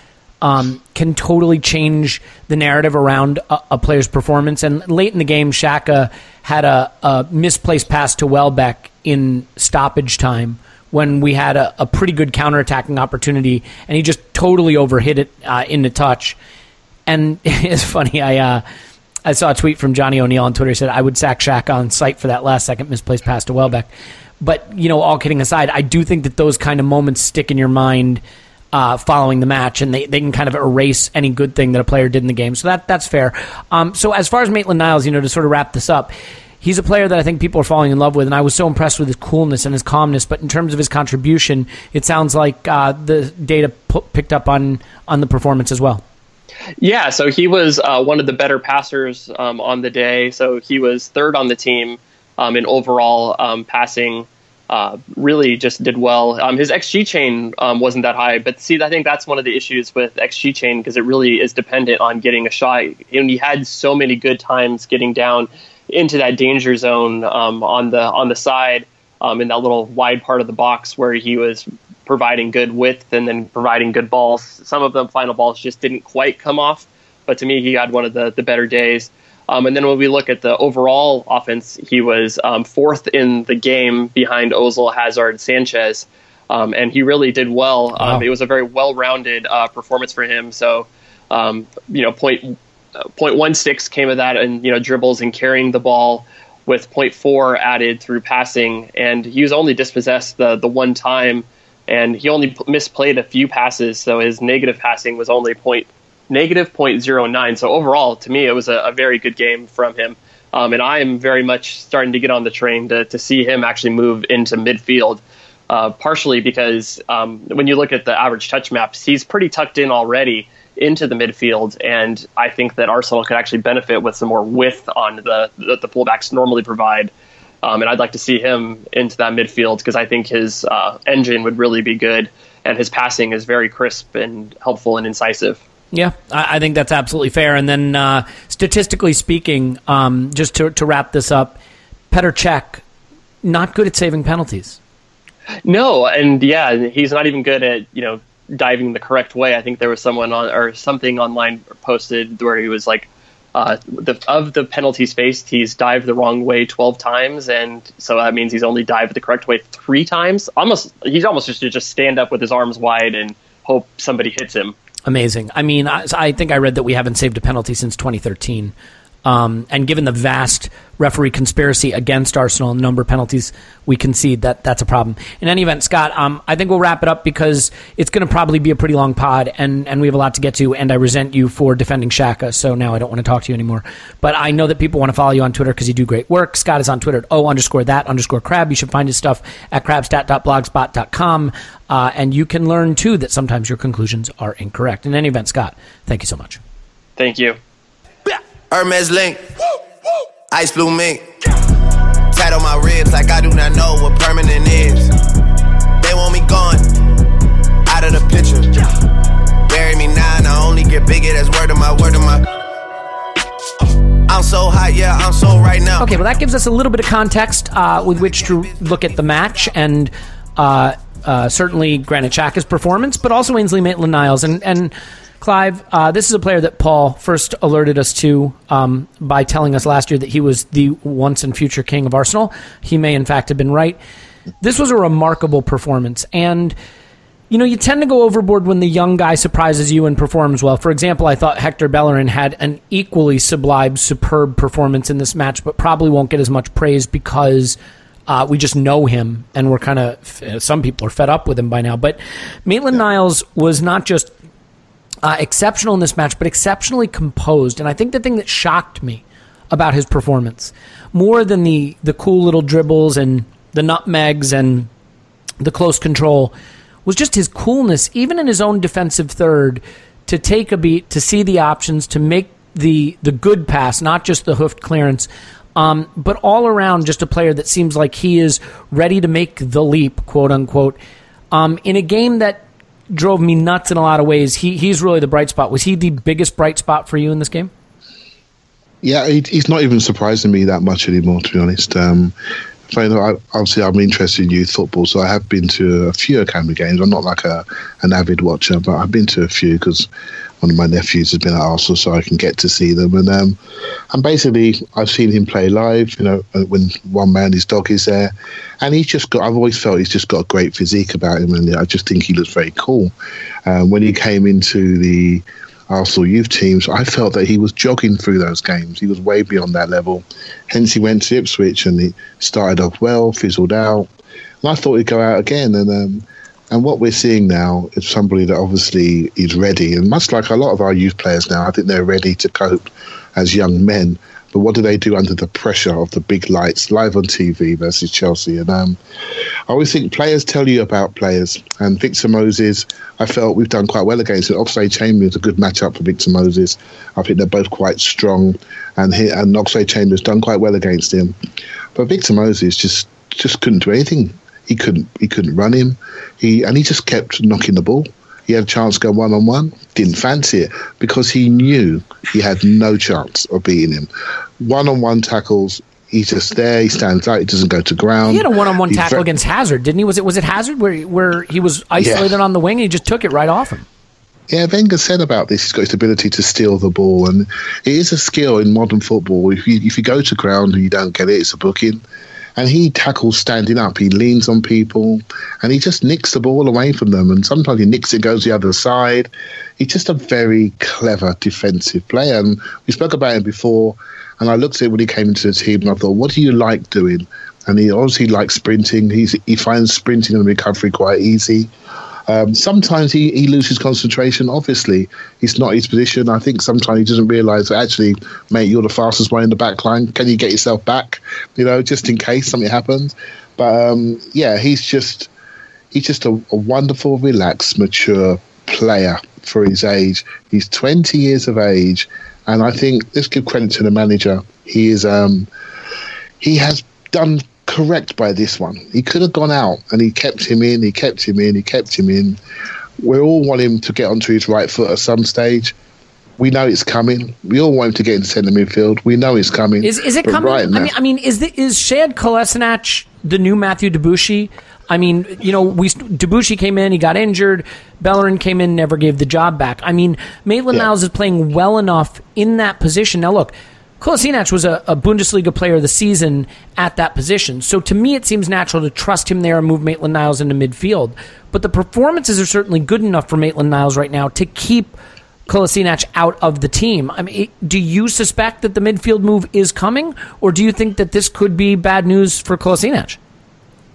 um, can totally change the narrative around a, a, player's performance. And late in the game, Xhaka had a, a misplaced pass to Welbeck in stoppage time when we had a, a pretty good counterattacking opportunity, and he just totally overhit it uh, in the touch. And it's funny, I uh, I saw a tweet from Johnny O'Neill on Twitter. He said, I would sack Shaq on site for that last second misplaced pass to Welbeck. But, you know, all kidding aside, I do think that those kind of moments stick in your mind uh, following the match, and they, they can kind of erase any good thing that a player did in the game. So that that's fair. Um, so as far as Maitland Niles, you know, to sort of wrap this up, he's a player that I think people are falling in love with, and I was so impressed with his coolness and his calmness. But in terms of his contribution, it sounds like uh, the data p- picked up on on the performance as well. Yeah, so he was uh, one of the better passers um, on the day. So he was third on the team um, in overall um, passing. Uh, really just did well. Um, his XG chain um, wasn't that high, but see, I think that's one of the issues with XG chain because it really is dependent on getting a shot. And he had so many good times getting down into that danger zone um, on the on the side um, in that little wide part of the box where he was providing good width and then providing good balls. Some of the final balls just didn't quite come off, but to me, he had one of the the better days. Um, and then when we look at the overall offense, he was um, fourth in the game behind Ozil, Hazard, Sanchez, um, and he really did well. Um, wow. it was a very well-rounded uh, performance for him. So, um, you know, point 0.16 came of that, and you know dribbles and carrying the ball, with 0.4 added through passing, and he was only dispossessed the the one time and he only misplayed a few passes, so his negative passing was only point negative point zero nine. So overall, to me, it was a, a very good game from him. Um, and I am very much starting to get on the train to, to see him actually move into midfield. Uh, partially because um, when you look at the average touch maps, he's pretty tucked in already into the midfield, and I think that Arsenal could actually benefit with some more width on the that the fullbacks normally provide. Um, and I'd like to see him into that midfield because I think his uh, engine would really be good, and his passing is very crisp and helpful and incisive. Yeah, I, I think that's absolutely fair. And then, uh, statistically speaking, um, just to, to wrap this up, Petr Cech, not good at saving penalties. No, and yeah, he's not even good at you know diving the correct way. I think there was someone on or something online posted where he was like, uh, the, of the penalties faced, he's dived the wrong way twelve times, and so that means he's only dived the correct way three times. Almost, he's almost just to just stand up with his arms wide and hope somebody hits him. Amazing. I mean, I, I think I read that we haven't saved a penalty since 2013. Um, and given the vast referee conspiracy against Arsenal and number of penalties we concede, that that's a problem. In any event, Scott, um, I think we'll wrap it up because it's going to probably be a pretty long pod, and, and we have a lot to get to. And I resent you for defending Xhaka, so now I don't want to talk to you anymore. But I know that people want to follow you on Twitter because you do great work. Scott is on Twitter at o underscore that underscore crab. You should find his stuff at crabstat.blogspot.com. Uh, and you can learn too that sometimes your conclusions are incorrect. In any event, Scott, thank you so much. Thank you. Hermes link, ice blue mink. Tat on my ribs like I do not know what permanent is. They want me gone, out of the picture. Bury me now and I only get bigger. That's word of my word of my. I'm so hot, yeah, I'm so right now. Okay, well, that gives us a little bit of context uh, with which to look at the match and uh, uh, certainly Granit Xhaka's performance, but also Ainsley Maitland-Niles. And, and Clive, uh, this is a player that Paul first alerted us to um, by telling us last year that he was the once and future king of Arsenal. He may, in fact, have been right. This was a remarkable performance. And, you know, you tend to go overboard when the young guy surprises you and performs well. For example, I thought Hector Bellerin had an equally sublime, superb performance in this match, but probably won't get as much praise because. Uh, we just know him, and we're kind of. Some people are fed up with him by now. But Maitland Niles was not just uh, exceptional in this match, but exceptionally composed. And I think the thing that shocked me about his performance, more than the the cool little dribbles and the nutmegs and the close control, was just his coolness, even in his own defensive third, to take a beat, to see the options, to make the the good pass, not just the hoofed clearance. Um, but all around, just a player that seems like he is ready to make the leap, quote unquote, um, in a game that drove me nuts in a lot of ways. He he's really the bright spot. Was he the biggest bright spot for you in this game? Yeah, he, he's not even surprising me that much anymore, to be honest. Um, I know, obviously, I'm interested in youth football, so I have been to a few academy games. I'm not like a an avid watcher, but I've been to a few because one of my nephews has been at Arsenal, so I can get to see them. And um, and basically, I've seen him play live. You know, uh, when one man, his dog is there, and he's just got. I've always felt he's just got a great physique about him, and I just think he looks very cool. Um, when he came into the Arsenal youth teams, I felt that he was jogging through those games. He was way beyond that level. Hence, he went to Ipswich and he started off well, fizzled out. And I thought he'd go out again. And um, and what we're seeing now is somebody that obviously is ready. And much like a lot of our youth players now, I think they're ready to cope as young men. But what do they do under the pressure of the big lights, live on TV versus Chelsea? And um, I always think players tell you about players. And Victor Moses, I felt we've done quite well against it. Oxlade-Chamberlain is a good matchup for Victor Moses. I think they're both quite strong, and he, and Oxlade-Chamberlain's done quite well against him. But Victor Moses just just couldn't do anything. He couldn't he couldn't run him. He and he just kept knocking the ball. He had a chance to go one on one, didn't fancy it because he knew he had no chance of beating him. One on one tackles, he's just there. He stands out. He doesn't go to ground. He had a one-on-one he's tackle against Hazard, didn't he? Was it was it Hazard where where he was isolated yeah. on the wing and he just took it right off him? Yeah, Wenger said about this. He's got his ability to steal the ball, and it is a skill in modern football. If you if you go to ground and you don't get it, it's a booking and he tackles standing up. He leans on people and he just nicks the ball away from them. And sometimes he nicks it, goes the other side. He's just a very clever defensive player. And we spoke about him before. And I looked at it when he came into the team and I thought, what do you like doing? and he obviously likes sprinting. He's, he finds sprinting and recovery quite easy. Um, sometimes he, he loses concentration. Obviously, it's not his position. I think sometimes he doesn't realise that actually, mate, you're the fastest one in the back line. Can you get yourself back? You know, just in case something happens. But um, yeah, he's just he's just a, a wonderful, relaxed, mature player for his age. He's 20 years of age, and I think let's give credit to the manager. He is um, he has done correct by this one. He could have gone out and he kept him in, he kept him in, he kept him in. We all want him to get onto his right foot at some stage. We know it's coming. We all want him to get in centre midfield. We know it's coming. Is, is it coming? Right now, I mean, I mean, is the, is Sead Kolasinac the new Mathieu Debuchy? I mean, you know, we Debuchy came in, he got injured. Bellerin came in, never gave the job back. I mean, Maitland yeah. Niles is playing well enough in that position. Now, look, Kolasinac was a, a, Bundesliga player of the season at that position. So to me, it seems natural to trust him there and move Maitland Niles into midfield. But the performances are certainly good enough for Maitland Niles right now to keep Kolasinac out of the team. I mean, do you suspect that the midfield move is coming, or do you think that this could be bad news for Kolasinac?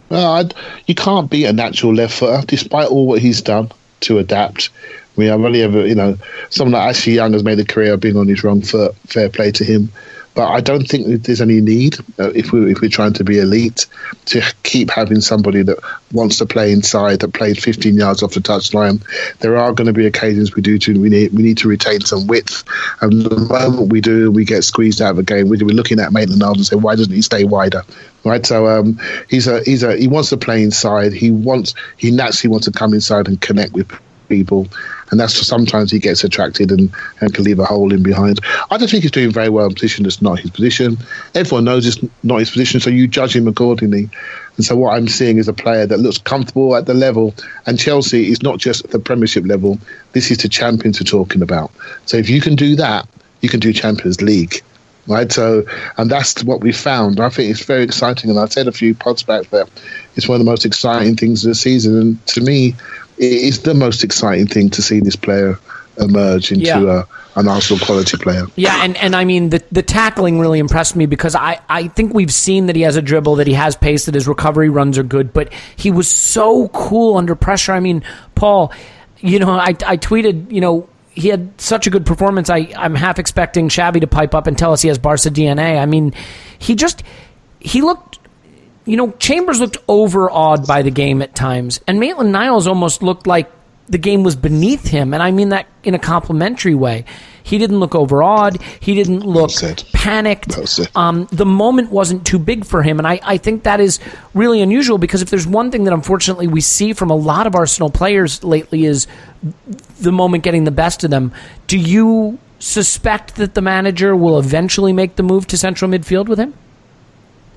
Well, you can't beat a natural left footer, despite all what he's done to adapt. I mean, I've only ever, you know, someone like Ashley Young has made a career of being on his wrong foot. Fair play to him. But I don't think there's any need uh, if we if we're trying to be elite to keep having somebody that wants to play inside that plays 15 yards off the touchline. There are going to be occasions we do to we need we need to retain some width, and the moment we do, we get squeezed out of the game. We're looking at Maitland Niles and say, why doesn't he stay wider? Right, so um, he's a he's a he wants to play inside. He wants he naturally wants to come inside and connect with people and that's sometimes he gets attracted and, and can leave a hole in behind. I don't think he's doing very well in position that's not his position. Everyone knows it's not his position, so you judge him accordingly. And so what I'm seeing is a player that looks comfortable at the level, and Chelsea is not just the Premiership level. This is the Champions we're talking about. So if you can do that, you can do Champions League right? So, and that's what we found. I think it's very exciting, and I said a few pods back that it's one of the most exciting things of the season. And to me, it's the most exciting thing to see this player emerge into yeah. a, an Arsenal quality player. Yeah, and, and I mean the the tackling really impressed me because I, I think we've seen that he has a dribble, that he has pace, that his recovery runs are good, but he was so cool under pressure. I mean, Paul, you know, I I tweeted, you know, he had such a good performance. I I'm half expecting Xavi to pipe up and tell us he has Barca DNA. I mean, he just he looked you know, Chambers looked overawed by the game at times, and Maitland Niles almost looked like the game was beneath him, and I mean that in a complimentary way. He didn't look overawed. He didn't look panicked. Um, the moment wasn't too big for him, and I, I think that is really unusual because if there's one thing that unfortunately we see from a lot of Arsenal players lately is the moment getting the best of them. Do you suspect that the manager will eventually make the move to central midfield with him?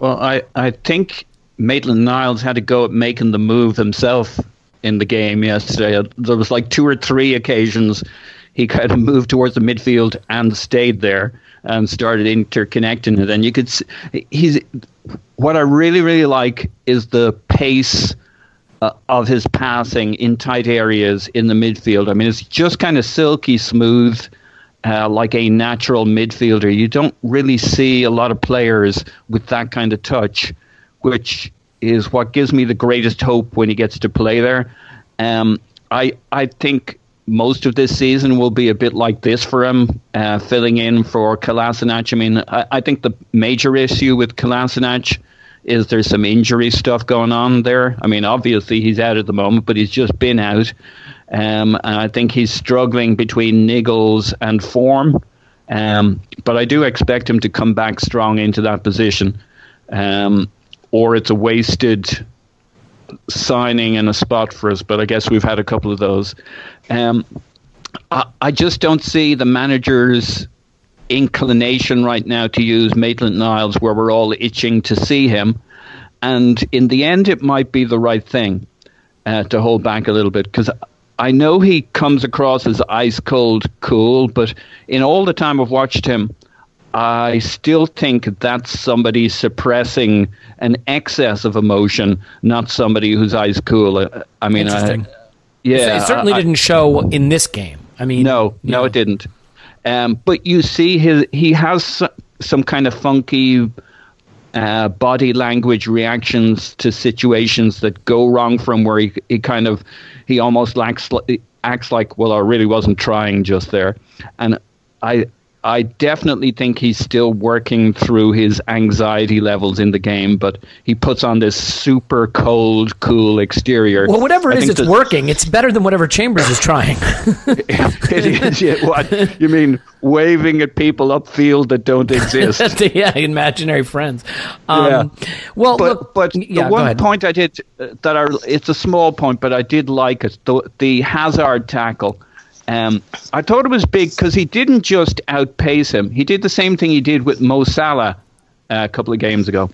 Well, I, I think Maitland Niles had to go at making the move himself in the game yesterday. There was like two or three occasions he kind of moved towards the midfield and stayed there and started interconnecting it. And you could see, he's what I really really like is the pace uh, of his passing in tight areas in the midfield. I mean, it's just kind of silky smooth uh, like a natural midfielder. You don't really see a lot of players with that kind of touch, which is what gives me the greatest hope when he gets to play there. Um, I I think most of this season will be a bit like this for him, uh, filling in for Kolasinac. I mean, I, I think the major issue with Kolasinac is there's some injury stuff going on there. I mean, obviously he's out at the moment, but he's just been out. Um, and I think he's struggling between niggles and form. Um, but I do expect him to come back strong into that position. Um, or it's a wasted signing and a spot for us. But I guess we've had a couple of those. Um, I, I just don't see the manager's inclination right now to use Maitland Niles where we're all itching to see him. And in the end, it might be the right thing uh, to hold back a little bit because I know he comes across as ice cold cool, but in all the time I've watched him, I still think that's somebody suppressing an excess of emotion, not somebody who's ice cool. Uh, I mean, I, yeah, it certainly I, didn't show in this game. I mean, no, no, know. it didn't. Um, but you see, his he has some kind of funky uh, body language reactions to situations that go wrong from where he, he kind of he almost lacks, acts like well I really wasn't trying just there. And I I definitely think he's still working through his anxiety levels in the game, but he puts on this super cold, cool exterior. Well, whatever it is, it's working. It's better than whatever Chambers is trying. it is. Yeah, what you mean? Waving at people upfield that don't exist? yeah, imaginary friends. Um, yeah. Well, but look, but yeah, the one point I did uh, that are it's a small point, but I did like it. The, the Hazard tackle um, I thought it was big because he didn't just outpace him. He did the same thing he did with Mo Salah uh, a couple of games ago.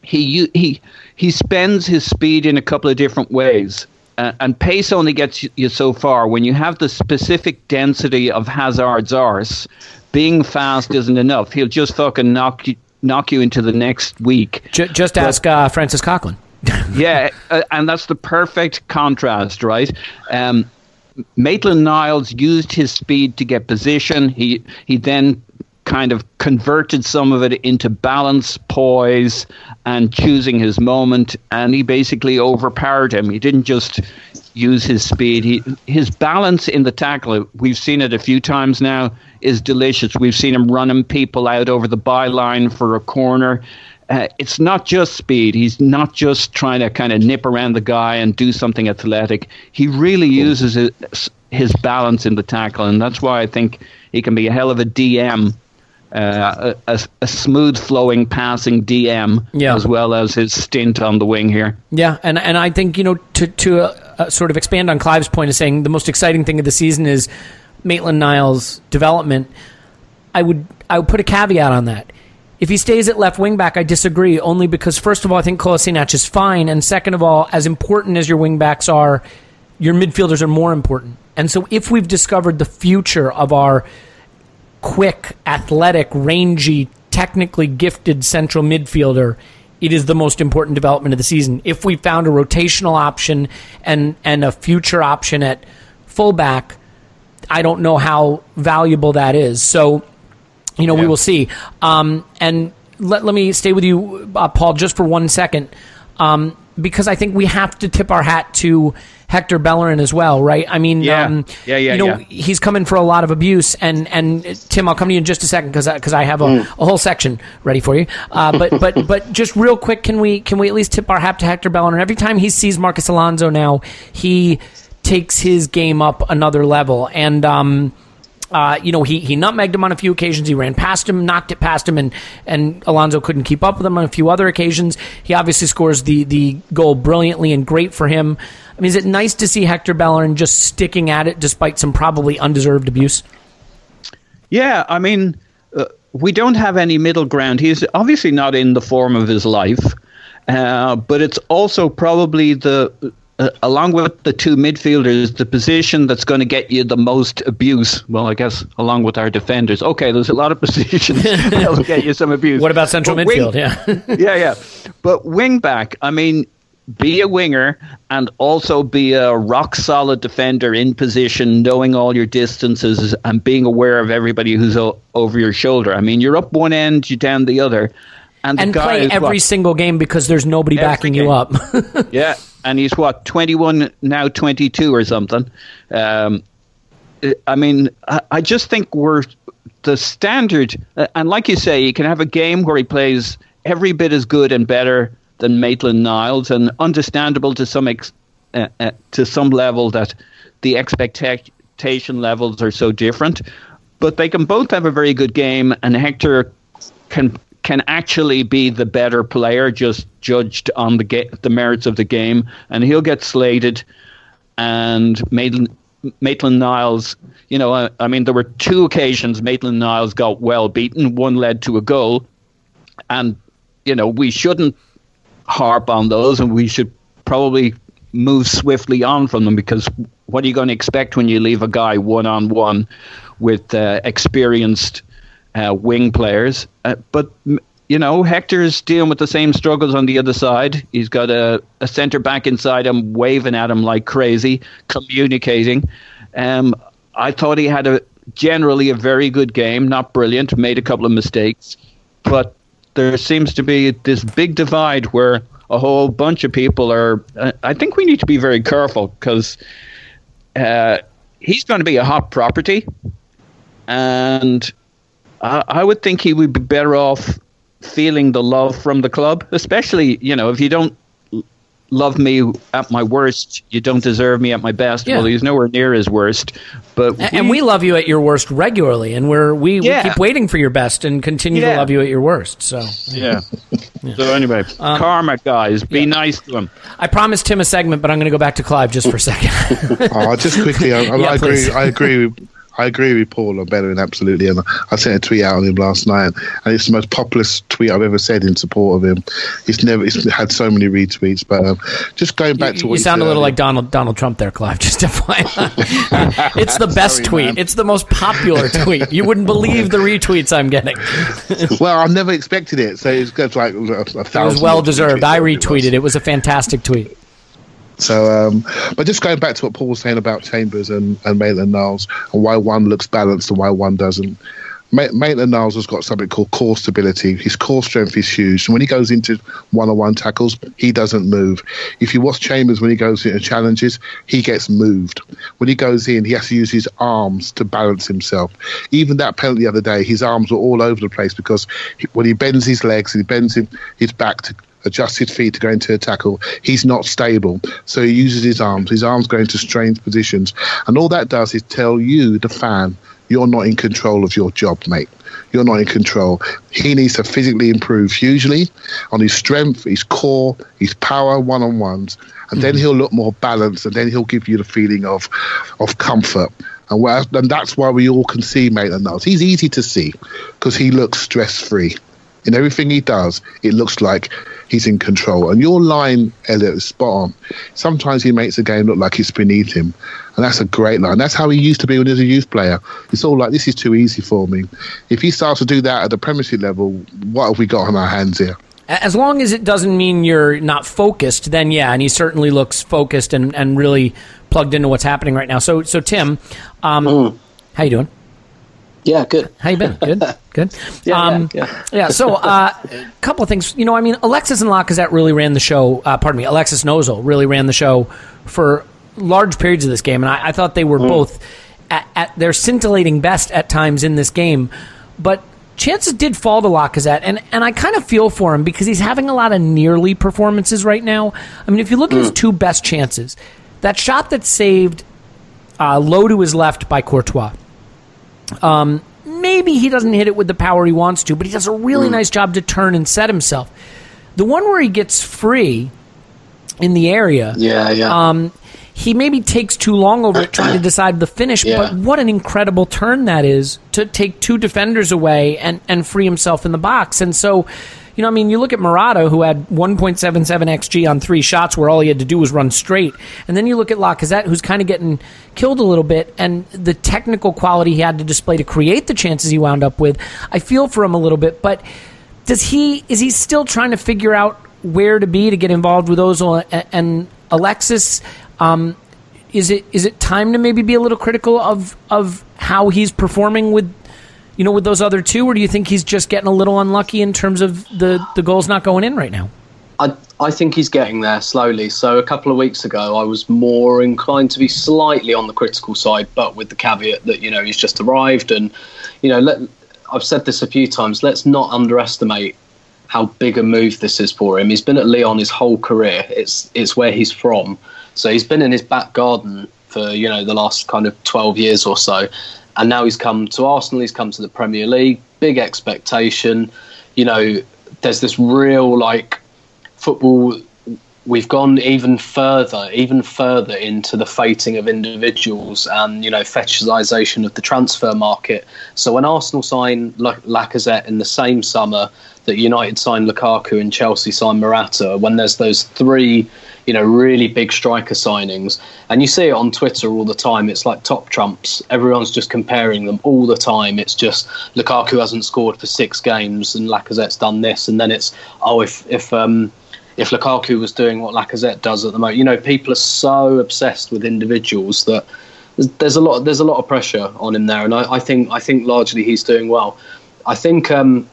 He he he spends his speed in a couple of different ways. Uh, and pace only gets you so far. When you have the specific density of Hazard's arse, being fast isn't enough. He'll just fucking knock you, knock you into the next week. Just, just but, ask uh, Francis Coquelin. yeah, uh, and that's the perfect contrast, right? Um, Maitland Niles used his speed to get position. He he then kind of converted some of it into balance, poise, and choosing his moment. And he basically overpowered him. He didn't just use his speed. He his balance in the tackle. We've seen it a few times now. Is delicious. We've seen him running people out over the byline for a corner uh, it's not just speed. He's not just trying to kind of nip around the guy and do something athletic. He really uses his, his balance in the tackle, and that's why I think he can be a hell of a DM. Uh, a, a, smooth flowing passing DM yeah. as well as his stint on the wing here. Yeah, and and I think you know to to uh, uh, sort of expand on Clive's point of saying the most exciting thing of the season is Maitland Niles' development. I would I would put a caveat on that. If he stays at left wing back, I disagree. Only because first of all, I think Kolasinac is fine, and second of all, as important as your wing backs are, your midfielders are more important. And so, if we've discovered the future of our quick, athletic, rangy, technically gifted central midfielder, it is the most important development of the season. If we found a rotational option and and a future option at fullback, I don't know how valuable that is. So you know, yeah. we will see. Um, and let, let me stay with you, uh, Paul, just for one second, um, because I think we have to tip our hat to Hector Bellerin as well, right? I mean, yeah, um, yeah, yeah, you know, yeah. he's coming for a lot of abuse, and and Tim, I'll come to you in just a second because because I have a, mm. a, whole section ready for you. Uh, but but but just real quick, can we can we at least tip our hat to Hector Bellerin? Every time he sees Marcos Alonso now, he takes his game up another level, and um, uh, you know, he, he nutmegged him on a few occasions. He ran past him, knocked it past him, and, and Alonso couldn't keep up with him on a few other occasions. He obviously scores the, the goal brilliantly and great for him. I mean, is it nice to see Hector Bellerin just sticking at it despite some probably undeserved abuse? Yeah, I mean, uh, we don't have any middle ground. He's obviously not in the form of his life, uh, but it's also probably the uh, along with the two midfielders, the position that's going to get you the most abuse. Well, I guess along with our defenders. Okay, there's a lot of positions that'll get you some abuse. What about central but midfield? Wing, yeah, yeah, yeah. But wing back, I mean, be a winger and also be a rock solid defender in position, knowing all your distances and being aware of everybody who's o- over your shoulder. I mean, you're up one end, you're down the other. And, and play every what? single game because there's nobody every backing game. you up. yeah, and he's what 21 now 22 or something. Um, i mean i just think we're the standard uh, and like you say you can have a game where he plays every bit as good and better than maitland niles and understandable to some ex, uh, uh, to some level that the expectation levels are so different. But they can both have a very good game and hector can can actually be the better player, just judged on the the merits of the game, and he'll get slated. And Maitland, Maitland Niles, you know, I, I mean, there were two occasions Maitland Niles got well beaten. One led to a goal, and you know we shouldn't harp on those, and we should probably move swiftly on from them because what are you going to expect when you leave a guy one on one with uh, experienced uh, wing players. Uh, but you know, Hector's dealing with the same struggles on the other side. He's got a, a centre back inside him, waving at him like crazy, communicating. Um, I thought he had a generally a very good game, not brilliant, made a couple of mistakes, but there seems to be this big divide where a whole bunch of people are. Uh, I think we need to be very careful because uh, he's going to be a hot property, and I, I would think he would be better off feeling the love from the club, especially you know if you don't love me at my worst, you don't deserve me at my best. Yeah. Well, he's nowhere near his worst, but and we, and we love you at your worst regularly, and we're we, yeah. we keep waiting for your best and continue yeah. to love you at your worst. So yeah. So anyway, um, karma, guys, be nice to him. I promised him a segment, but I'm going to go back to Clive just for a second. oh, just quickly, I, I agree. I agree. I agree with Paul on Bellerin absolutely, and I sent a tweet out on him last night, and it's the most populist tweet I've ever said in support of him. It's never it's had so many retweets, but um, just going back you, to what you sound a little like Donald Donald Trump there, Clive. Just FYI, it's the best Sorry, tweet. Man. It's the most popular tweet. You wouldn't believe the retweets I'm getting. well, I never expected it, so it's like a, a thousand. It was well deserved. I retweeted. It. it was a fantastic tweet. So, um, but just going back to what Paul was saying about Chambers and, and Maitland Niles and why one looks balanced and why one doesn't. Maitland Niles has got something called core stability. His core strength is huge. And when he goes into one on one tackles, he doesn't move. If you watch Chambers when he goes into challenges, he gets moved. When he goes in, he has to use his arms to balance himself. Even that penalty the other day, his arms were all over the place because he, when he bends his legs, he bends his back to adjusted feet to go into a tackle, he's not stable. So he uses his arms. His arms go into strange positions. And all that does is tell you, the fan, you're not in control of your job, mate. You're not in control. He needs to physically improve hugely on his strength, his core, his power, one on ones. And mm-hmm. then he'll look more balanced and then he'll give you the feeling of, of comfort. And, where, and that's why we all can see Maitland Niles. He's easy to see because he looks stress free. In everything he does, it looks like he's in control. And your line, Elliot, is spot on. Sometimes he makes the game look like it's beneath him. And that's a great line. That's how he used to be when he was a youth player. It's all like, this is too easy for me. If he starts to do that at the Premiership level, what have we got on our hands here? As long as it doesn't mean you're not focused, then yeah, and he certainly looks focused and, and really plugged into what's happening right now. So, so Tim, um, mm. how you doing? Yeah, good. How you been? Good, good. yeah, um, yeah, yeah. yeah, So, a uh, couple of things. You know, I mean, Alexis and Lacazette really ran the show. Uh, pardon me, Alexis Nozel really ran the show for large periods of this game, and I, I thought they were mm. both at, at, their scintillating best at times in this game. But chances did fall to Lacazette, and and I kind of feel for him because he's having a lot of nearly performances right now. I mean, if you look at his mm. two best chances, that shot that saved uh, low to his left by Courtois um, maybe he doesn't hit it with the power he wants to, but he does a really mm. nice job to turn and set himself. The one where he gets free in the area, yeah, yeah. Um, he maybe takes too long over it trying to decide the finish, yeah. but what an incredible turn that is to take two defenders away and, and free himself in the box. And so you know, I mean, you look at Morata, who had 1.77 xG on three shots, where all he had to do was run straight, and then you look at Lacazette, who's kind of getting killed a little bit, and the technical quality he had to display to create the chances he wound up with. I feel for him a little bit, but does he is he still trying to figure out where to be to get involved with Ozil and Alexis? Um, is it is it time to maybe be a little critical of of how he's performing with you know, with those other two, or do you think he's just getting a little unlucky in terms of the the goals not going in right now? I I think he's getting there slowly. So a couple of weeks ago, I was more inclined to be slightly on the critical side, but with the caveat that you know he's just arrived, and you know, let, I've said this a few times. Let's not underestimate how big a move this is for him. He's been at Lyon his whole career. It's it's where he's from. So he's been in his back garden for you know the last kind of 12 years or so and now he's come to Arsenal. He's come to the Premier League. Big expectation. You know, there's this real like football. We've gone even further, even further into the fating of individuals and you know fetishization of the transfer market. So when Arsenal sign Lacazette in the same summer that United signed Lukaku and Chelsea signed Morata, when there's those three you know, really big striker signings. And you see it on Twitter all the time. It's like top trumps. Everyone's just comparing them all the time. It's just Lukaku hasn't scored for six games and Lacazette's done this. And then it's, oh, if, if, um, if Lukaku was doing what Lacazette does at the moment, you know, people are so obsessed with individuals that there's, a lot, there's a lot of pressure on him there. And I, I think, I think largely he's doing well. I think, um,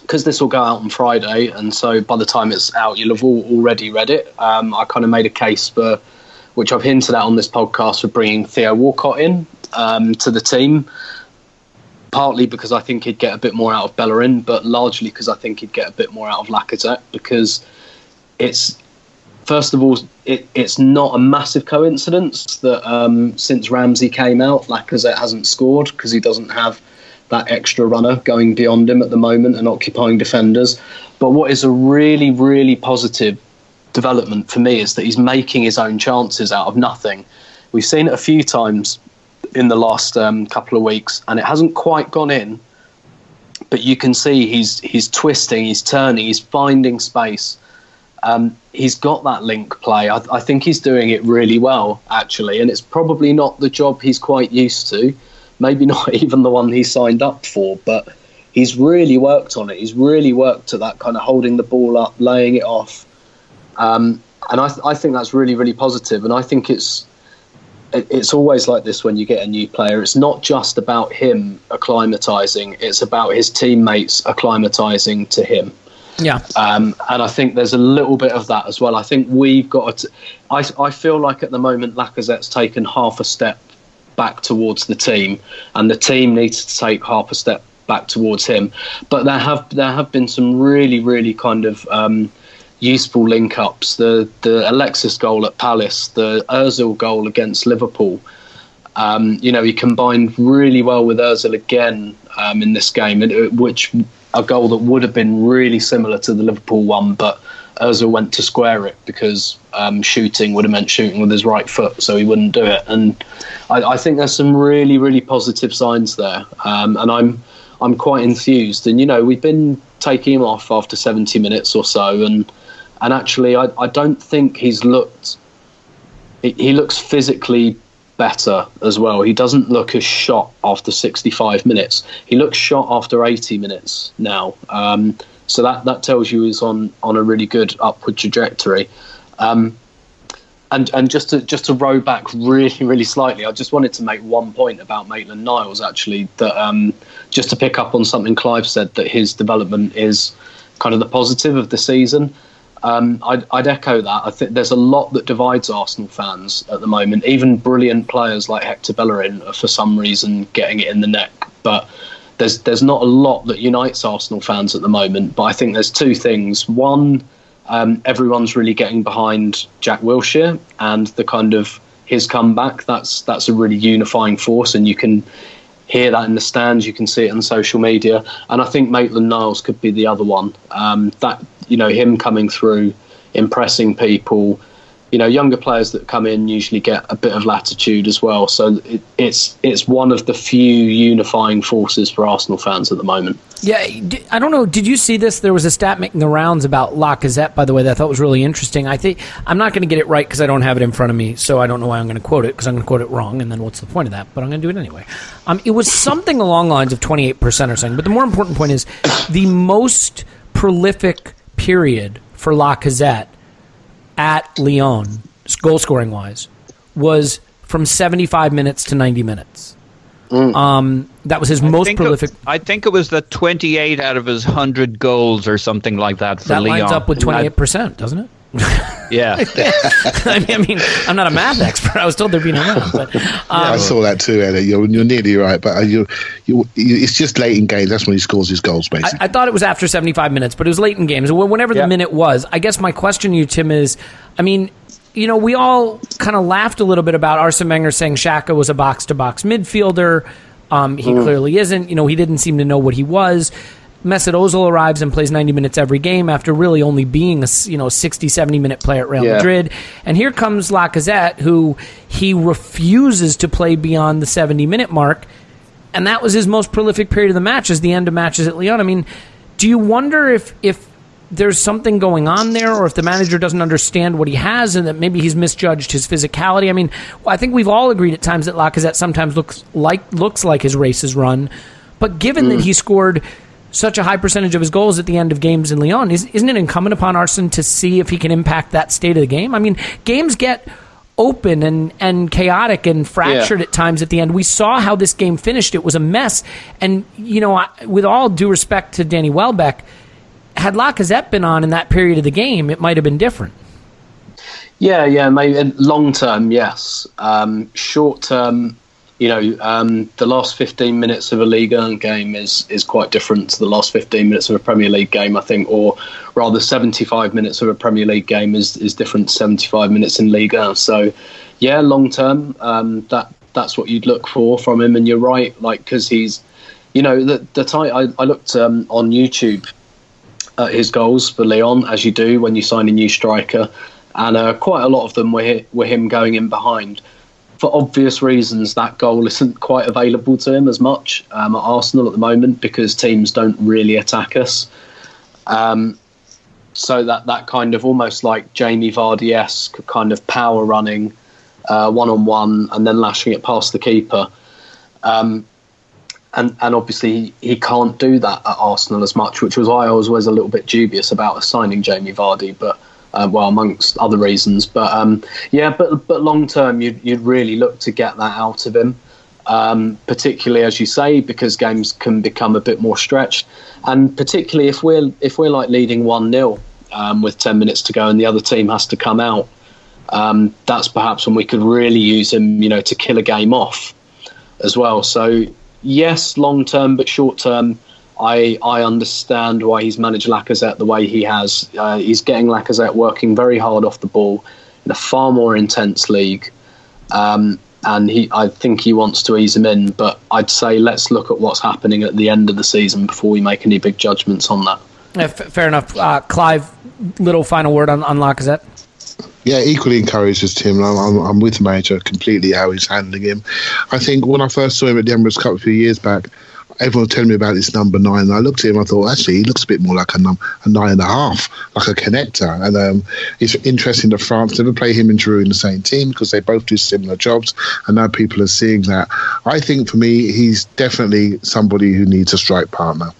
because this will go out on Friday, and so by the time it's out, you'll have all already read it. Um, I kind of made a case for, which I've hinted at on this podcast, for bringing Theo Walcott in um, to the team. Partly because I think he'd get a bit more out of Bellerin, but largely because I think he'd get a bit more out of Lacazette because it's first of all, it, it's not a massive coincidence that um, since Ramsey came out, Lacazette hasn't scored because he doesn't have that extra runner going beyond him at the moment and occupying defenders. But what is a really, really positive development for me is that he's making his own chances out of nothing. We've seen it a few times in the last um, couple of weeks, and it hasn't quite gone in. But you can see he's he's twisting, he's turning, he's finding space. Um, he's got that link play. I, I, think he's doing it really well, actually, and it's probably not the job he's quite used to. Maybe not even the one he signed up for, but he's really worked on it. He's really worked at that kind of holding the ball up, laying it off, um, and I, th- I think that's really, really positive. And I think it's it's always like this when you get a new player. It's not just about him acclimatizing; it's about his teammates acclimatizing to him. Yeah. Um, and I think there's a little bit of that as well. I think we've got to. I, I feel like at the moment Lacazette's taken half a step back towards the team, and the team needs to take half a step back towards him. But there have there have been some really really kind of um, useful link ups. The the Alexis goal at Palace, the Özil goal against Liverpool. Um, you know, he combined really well with Özil again um, in this game, which a goal that would have been really similar to the Liverpool one, but Özil went to square it because um, shooting would have meant shooting with his right foot, so he wouldn't do it. And I, I think there's some really, really positive signs there, um, and I'm I'm quite enthused. And you know, we've been taking him off after 70 minutes or so, and and actually, I, I don't think he's looked. He, he looks physically better as well. He doesn't look as shot after 65 minutes. He looks shot after 80 minutes now. Um, so that, that tells you he's on, on a really good upward trajectory. Um, and and just to just to row back really really slightly, I just wanted to make one point about Maitland Niles actually that um, just to pick up on something Clive said that his development is kind of the positive of the season. Um, I'd, I'd, echo that. I think there's a lot that divides Arsenal fans at the moment. Even brilliant players like Hector Bellerin are for some reason getting it in the neck. But there's there's not a lot that unites Arsenal fans at the moment. But I think there's two things. One, um, everyone's really getting behind Jack Wilshere and the kind of his comeback. That's that's a really unifying force, and you can hear that in the stands. You can see it on social media, and I think Maitland Niles could be the other one. Um, that you know him coming through, impressing people. You know, younger players that come in usually get a bit of latitude as well. So it, it's it's one of the few unifying forces for Arsenal fans at the moment. Yeah, I don't know. Did you see this? There was a stat making the rounds about Lacazette, by the way, that I thought was really interesting. I think I'm not going to get it right because I don't have it in front of me, so I don't know why I'm going to quote it because I'm going to quote it wrong, and then what's the point of that? But I'm going to do it anyway. Um, it was something along the lines of 28% or something. But the more important point is the most prolific period for Lacazette at Lyon, goal scoring wise, was from 75 minutes to 90 minutes. Mm. Um, that was his I most prolific. It, I think it was the 28 out of his 100 goals or something like that for that Lyon. lines up with 28%, doesn't it? yeah. I, mean, I mean, I'm not a math expert. I was told there'd be no math. But, um, yeah, I saw that too, Eddie. You're, you're nearly right, but uh, you, you, it's just late in games. That's when he scores his goals, basically. I, I, thought it was after 75 minutes, but it was late in games. Whenever the minute was, I guess my question to you, Tim, is, I mean, you know, we all kind of laughed a little bit about Arsene Wenger saying Xhaka was a box to box midfielder. Um, he mm. clearly isn't. You know, he didn't seem to know what he was. Mesut Ozil arrives and plays 90 minutes every game after really only being a you know 60 70 minute player at Real yeah. Madrid and here comes Lacazette who he refuses to play beyond the 70 minute mark and that was his most prolific period of the match is the end of matches at Lyon I mean do you wonder if if there's something going on there or if the manager doesn't understand what he has and that maybe he's misjudged his physicality. I mean, I think we've all agreed at times that Lacazette sometimes looks like looks like his race is run. But given mm. that he scored such a high percentage of his goals at the end of games in Lyon, is, isn't it incumbent upon Arsene to see if he can impact that state of the game? I mean, games get open and, and chaotic and fractured yeah. at times at the end. We saw how this game finished. It was a mess. And, you know, with all due respect to Danny Welbeck, had Lacazette been on in that period of the game, it might have been different. Yeah, yeah, maybe long term, yes. Um, short term, you know, um, the last 15 minutes of a Ligue game is is quite different to the last 15 minutes of a Premier League game, I think, or rather 75 minutes of a Premier Ligue game is, is different to 75 minutes in League. So, yeah, long term, um, that that's what you'd look for from him. And you're right, like because he's, you know, the the tight. I, I looked um, on YouTube at his goals for Lyon, as you do when you sign a new striker, and uh, quite a lot of them were were him going in behind for obvious reasons, that goal isn't quite available to him as much um, at Arsenal at the moment because teams don't really attack us. Um, so that that kind of almost like Jamie Vardy esque kind of power running one on one and then lashing it past the keeper. Um, and and obviously he, can't do that at Arsenal as much, which was why I was always a little bit dubious about signing Jamie Vardy. But uh, well, amongst other reasons. But um, yeah, but but long term, you'd you'd really look to get that out of him. Um, particularly as you say, because games can become a bit more stretched, and particularly if we're if we're like leading one 0 um, with ten minutes to go, and the other team has to come out, um, that's perhaps when we could really use him, you know, to kill a game off as well. So yes, long term, but short term, I I understand why he's managed Lacazette the way he has. Uh, he's getting Lacazette working very hard off the ball in a far more intense league, um, and he I think he wants to ease him in. But I'd say let's look at what's happening at the end of the season before we make any big judgments on that. Yeah, f- fair enough, uh, Clive. Little final word on, on Lacazette. Yeah, equally encouraged as Tim. I'm, I'm, I'm, with Major completely how he's handling him. I think when I first saw him at the Emirates Cup a few years back, everyone was telling me about this number nine. And I looked at him, I thought, actually, he looks a bit more like a, num- a nine and a half, like a connector. And um, it's interesting that France never play him and Giroud in the same team because they both do similar jobs. And now people are seeing that. I think for me, he's definitely somebody who needs a strike partner.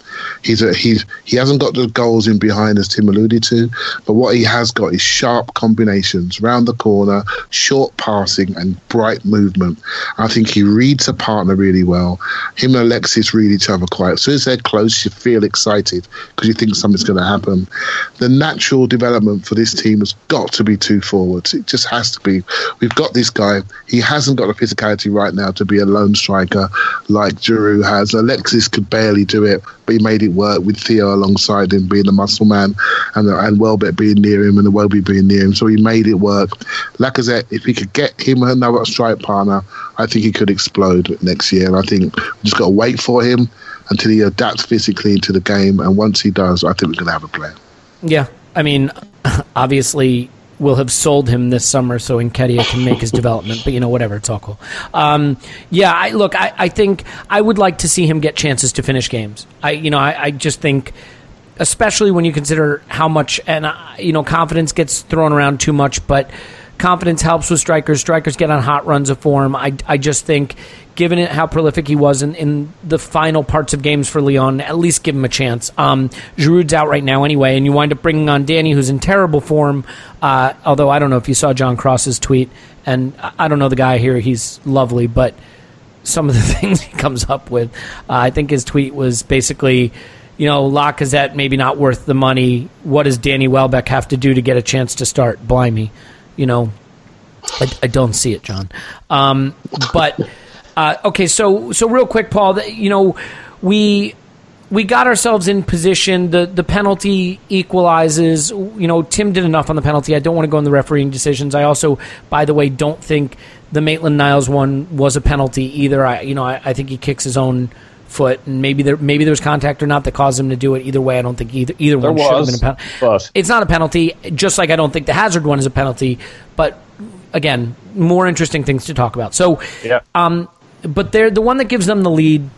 He's a, he's he hasn't got the goals in behind as Tim alluded to, but what he has got is sharp combinations round the corner, short passing, and bright movement. I think he reads a partner really well. Him and Alexis read each other quite. As soon as they're close, you feel excited because you think something's going to happen. The natural development for this team has got to be two forwards. It just has to be. We've got this guy. He hasn't got the physicality right now to be a lone striker like Giroud has. Alexis could barely do it, but he made it work with Theo alongside him being the muscle man and and Welbeck being near him and the Iwobi being near him. So he made it work. Lacazette, if he could get him another strike partner, I think he could explode next year. And I think we just got to wait for him until he adapts physically into the game. And once he does, I think we're going to have a player. Yeah. I mean, obviously, will have sold him this summer so Nketiah can make his development. But you know, whatever, it's all cool. Um, yeah, I, look, I, I, think I would like to see him get chances to finish games. I, you know, I, I just think, especially when you consider how much and uh, you know confidence gets thrown around too much, but confidence helps with strikers. Strikers get on hot runs of form. I, I just think given it how prolific he was in, in the final parts of games for Lyon, at least give him a chance. Um, Giroud's out right now anyway, and you wind up bringing on Danny, who's in terrible form. Uh, although I don't know if you saw John Cross's tweet, and I don't know the guy here. He's lovely, but some of the things he comes up with, uh, I think his tweet was basically, you know, Lacazette maybe not worth the money. What does Danny Welbeck have to do to get a chance to start? Blimey, you know, I, I don't see it, John. Um, but uh, okay, so so real quick, Paul. You know, we we got ourselves in position. The the penalty equalizes. You know, Tim did enough on the penalty. I don't want to go in the refereeing decisions. I also, by the way, don't think the Maitland Niles one was a penalty either. I you know I, I think he kicks his own foot, and maybe there maybe there was contact or not that caused him to do it. Either way, I don't think either either there one should have been a penalty. But. It's not a penalty, just like I don't think the Hazard one is a penalty. But again, more interesting things to talk about. So, yeah. um, but they're the one that gives them the lead.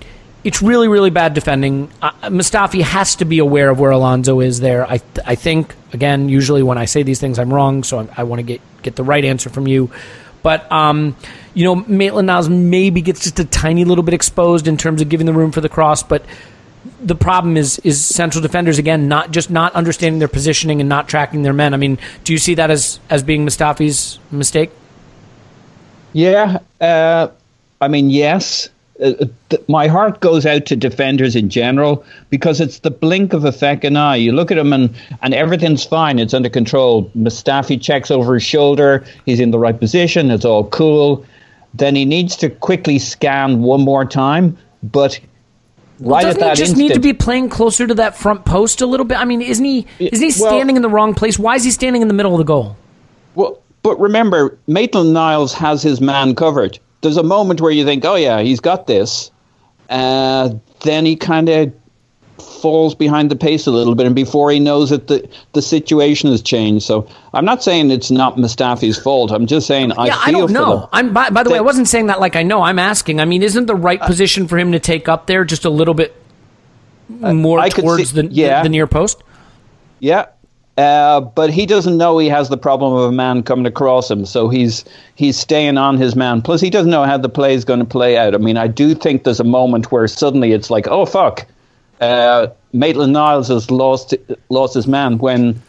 It's really, really bad defending. Uh, Mustafi has to be aware of where Alonso is there. I, I think again, usually when I say these things, I'm wrong, so I, I want to get get the right answer from you. But um, you know, Maitland Niles maybe gets just a tiny little bit exposed in terms of giving the room for the cross, but the problem is is central defenders again not just not understanding their positioning and not tracking their men. I mean, do you see that as as being Mustafi's mistake? Yeah, uh, I mean, yes. Uh, th- my heart goes out to defenders in general because it's the blink of a feckin' eye. You look at him and, and everything's fine. It's under control. Mustafi checks over his shoulder. He's in the right position. It's all cool. Then he needs to quickly scan one more time, but right doesn't at that he just instant, need to be playing closer to that front post a little bit? I mean, isn't he? Isn't he Well- standing in the wrong place? Why is he standing in the middle of the goal? Well, but remember, Maitland Niles has his man covered. There's a moment where you think, oh, yeah, he's got this. Uh, then he kind of falls behind the pace a little bit, and before he knows it, the, the situation has changed. So I'm not saying it's not Mustafi's fault. I'm just saying I yeah, feel I don't know. Them. I'm by, by the way, I wasn't saying that like I know. I'm asking. I mean, isn't the right Uh, position for him to take up there just a little bit more I towards see- the, yeah. the the near post? Yeah. Uh, but he doesn't know he has the problem of a man coming across him, so he's he's staying on his man. Plus, he doesn't know how the play is going to play out. I mean, I do think there's a moment where suddenly it's like, oh fuck, uh, Maitland Niles has lost lost his man. When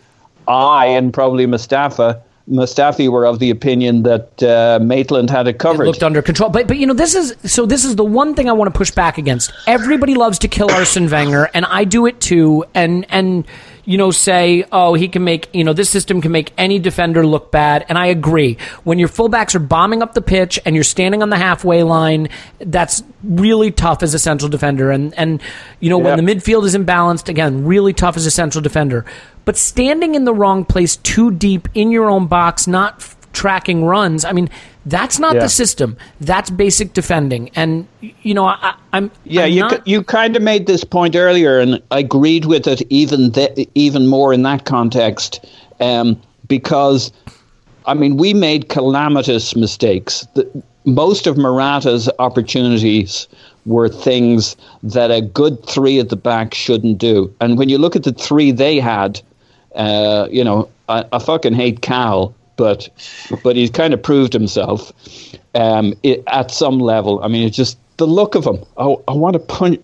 I and probably Mustafa Mustafi were of the opinion that uh, Maitland had it covered. It looked under control. But but you know this is so this is the one thing I want to push back against. Everybody loves to kill Arsene Wenger, and I do it too. And and you know say oh he can make you know this system can make any defender look bad, and I agree. When your fullbacks are bombing up the pitch and you're standing on the halfway line, that's really tough as a central defender. And and you know when the midfield is imbalanced, again really tough as a central defender. But standing in the wrong place too deep in your own box, not tracking runs. I mean, that's not Yeah. the system. That's basic defending. And you know, I, I'm Yeah, I'm you not- you kind of made this point earlier, and I agreed with it even th- even more in that context, um, because I mean we made calamitous mistakes. The, most of Morata's opportunities were things that a good three at the back shouldn't do, and when you look at the three they had, uh, you know, I, I fucking hate Cal, but but he's kind of proved himself um, i at some level. I mean, it's just the look of him. I, I want to punch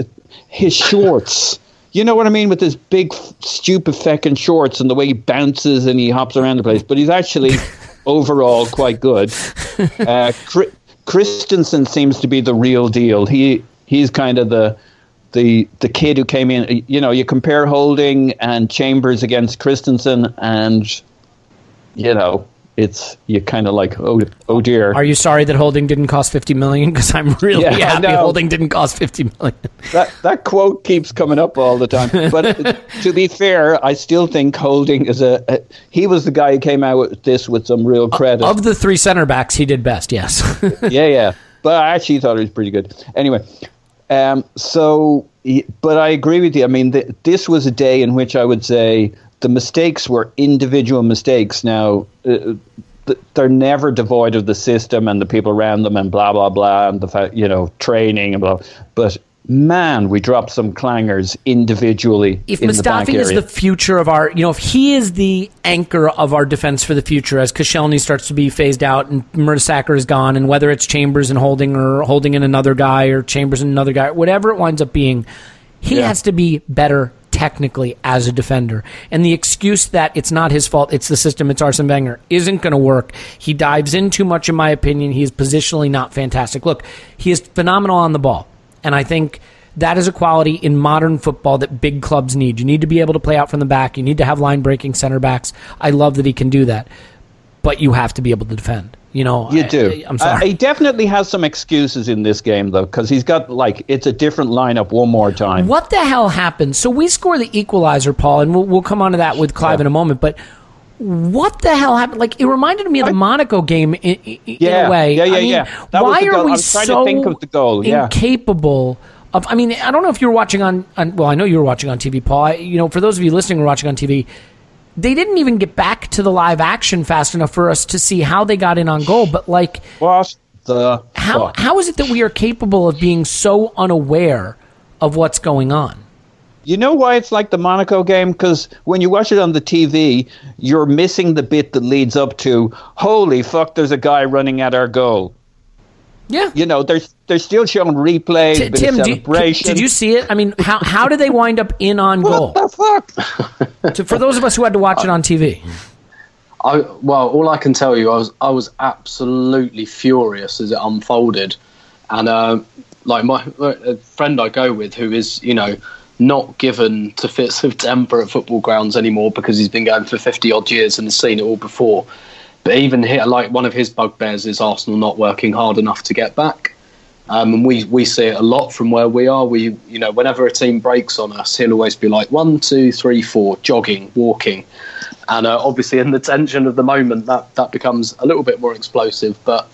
his shorts. You know what I mean with his big, stupid feckin' shorts and the way he bounces and he hops around the place. But he's actually overall quite good. Uh, Chri- Christensen seems to be the real deal. He he's kind of the the the kid who came in. You know, you compare Holding and Chambers against Christensen, and you know, it's you kind of like oh oh dear. Are you sorry that Holding didn't cost fifty million? Because I'm really Yeah, happy. Holding didn't cost fifty million. that that quote keeps coming up all the time. But uh, to be fair, I still think Holding is a, a he was the guy who came out with this with some real credit. Of the three center backs, he did best. Yes. yeah, yeah. But I actually thought it was pretty good. Anyway, um, so but I agree with you. I mean, th- this was a day in which I would say the mistakes were individual mistakes. Now. Uh, they're never devoid of the system and the people around them and blah blah blah and the fact you know training and blah. But man, we dropped some clangers individually. if in the Mustafi is area. the future of our, you know, if he is the anchor of our defense for the future as Koscielny starts to be phased out and Mertesacker is gone, and whether it's Chambers and Holding or Holding in another guy or Chambers and another guy, whatever it winds up being, he Yeah. has to be better technically as a defender. And the excuse that it's not his fault, it's the system, it's Arsene Wenger, isn't going to work. He dives in too much, in my opinion. He is positionally not fantastic. Look, he is phenomenal on the ball. And I think that is a quality in modern football that big clubs need. You need to be able to play out from the back. You need to have line breaking center backs. I love that he can do that. But you have to be able to defend. You know, You I- do. I, am Uh, sorry. he definitely has some excuses in this game, though, because he's got like it's a different lineup one more time. What the hell happened? So we score the equalizer, Paul, and we'll, we'll come on to that with Clive in a moment. But what the hell happened? Like it reminded me of the Monaco game in, in, Yeah, a way. yeah, yeah, I mean, yeah. That why are we I trying to so think of the goal, yeah. incapable? Of, I mean, I don't know if you were watching on, on. Well, I know you were watching on TV, Paul. I, you know, for those of you listening who are watching on TV, they didn't even get back to the live action fast enough for us to see how they got in on goal. But like, What the how fuck? how is it that we are capable of being so unaware of what's going on? You know why it's like the Monaco game? Because when you watch it on the TV, you're missing the bit that leads up to "Holy fuck!" There's a guy running at our goal. Yeah. You know, they're they're still showing replays, T- a bit Tim, of do you- did you see it? I mean, how how did they wind up in on goal? what the fuck? To- for those of us who had to watch it on TV, I well, all I can tell you, I was I was absolutely furious as it unfolded, and uh, like my a friend I go with, who is you know not given to fits of temper at football grounds anymore because he's been going for fifty odd years and has seen it all before. But even here, like one of his bugbears is Arsenal not working hard enough to get back. Um, and we, we see it a lot from where we are. We, you know, whenever a team breaks on us, he'll always be like one, two, three, four, jogging, walking, and uh, obviously in the tension of the moment, that that becomes a little bit more explosive. But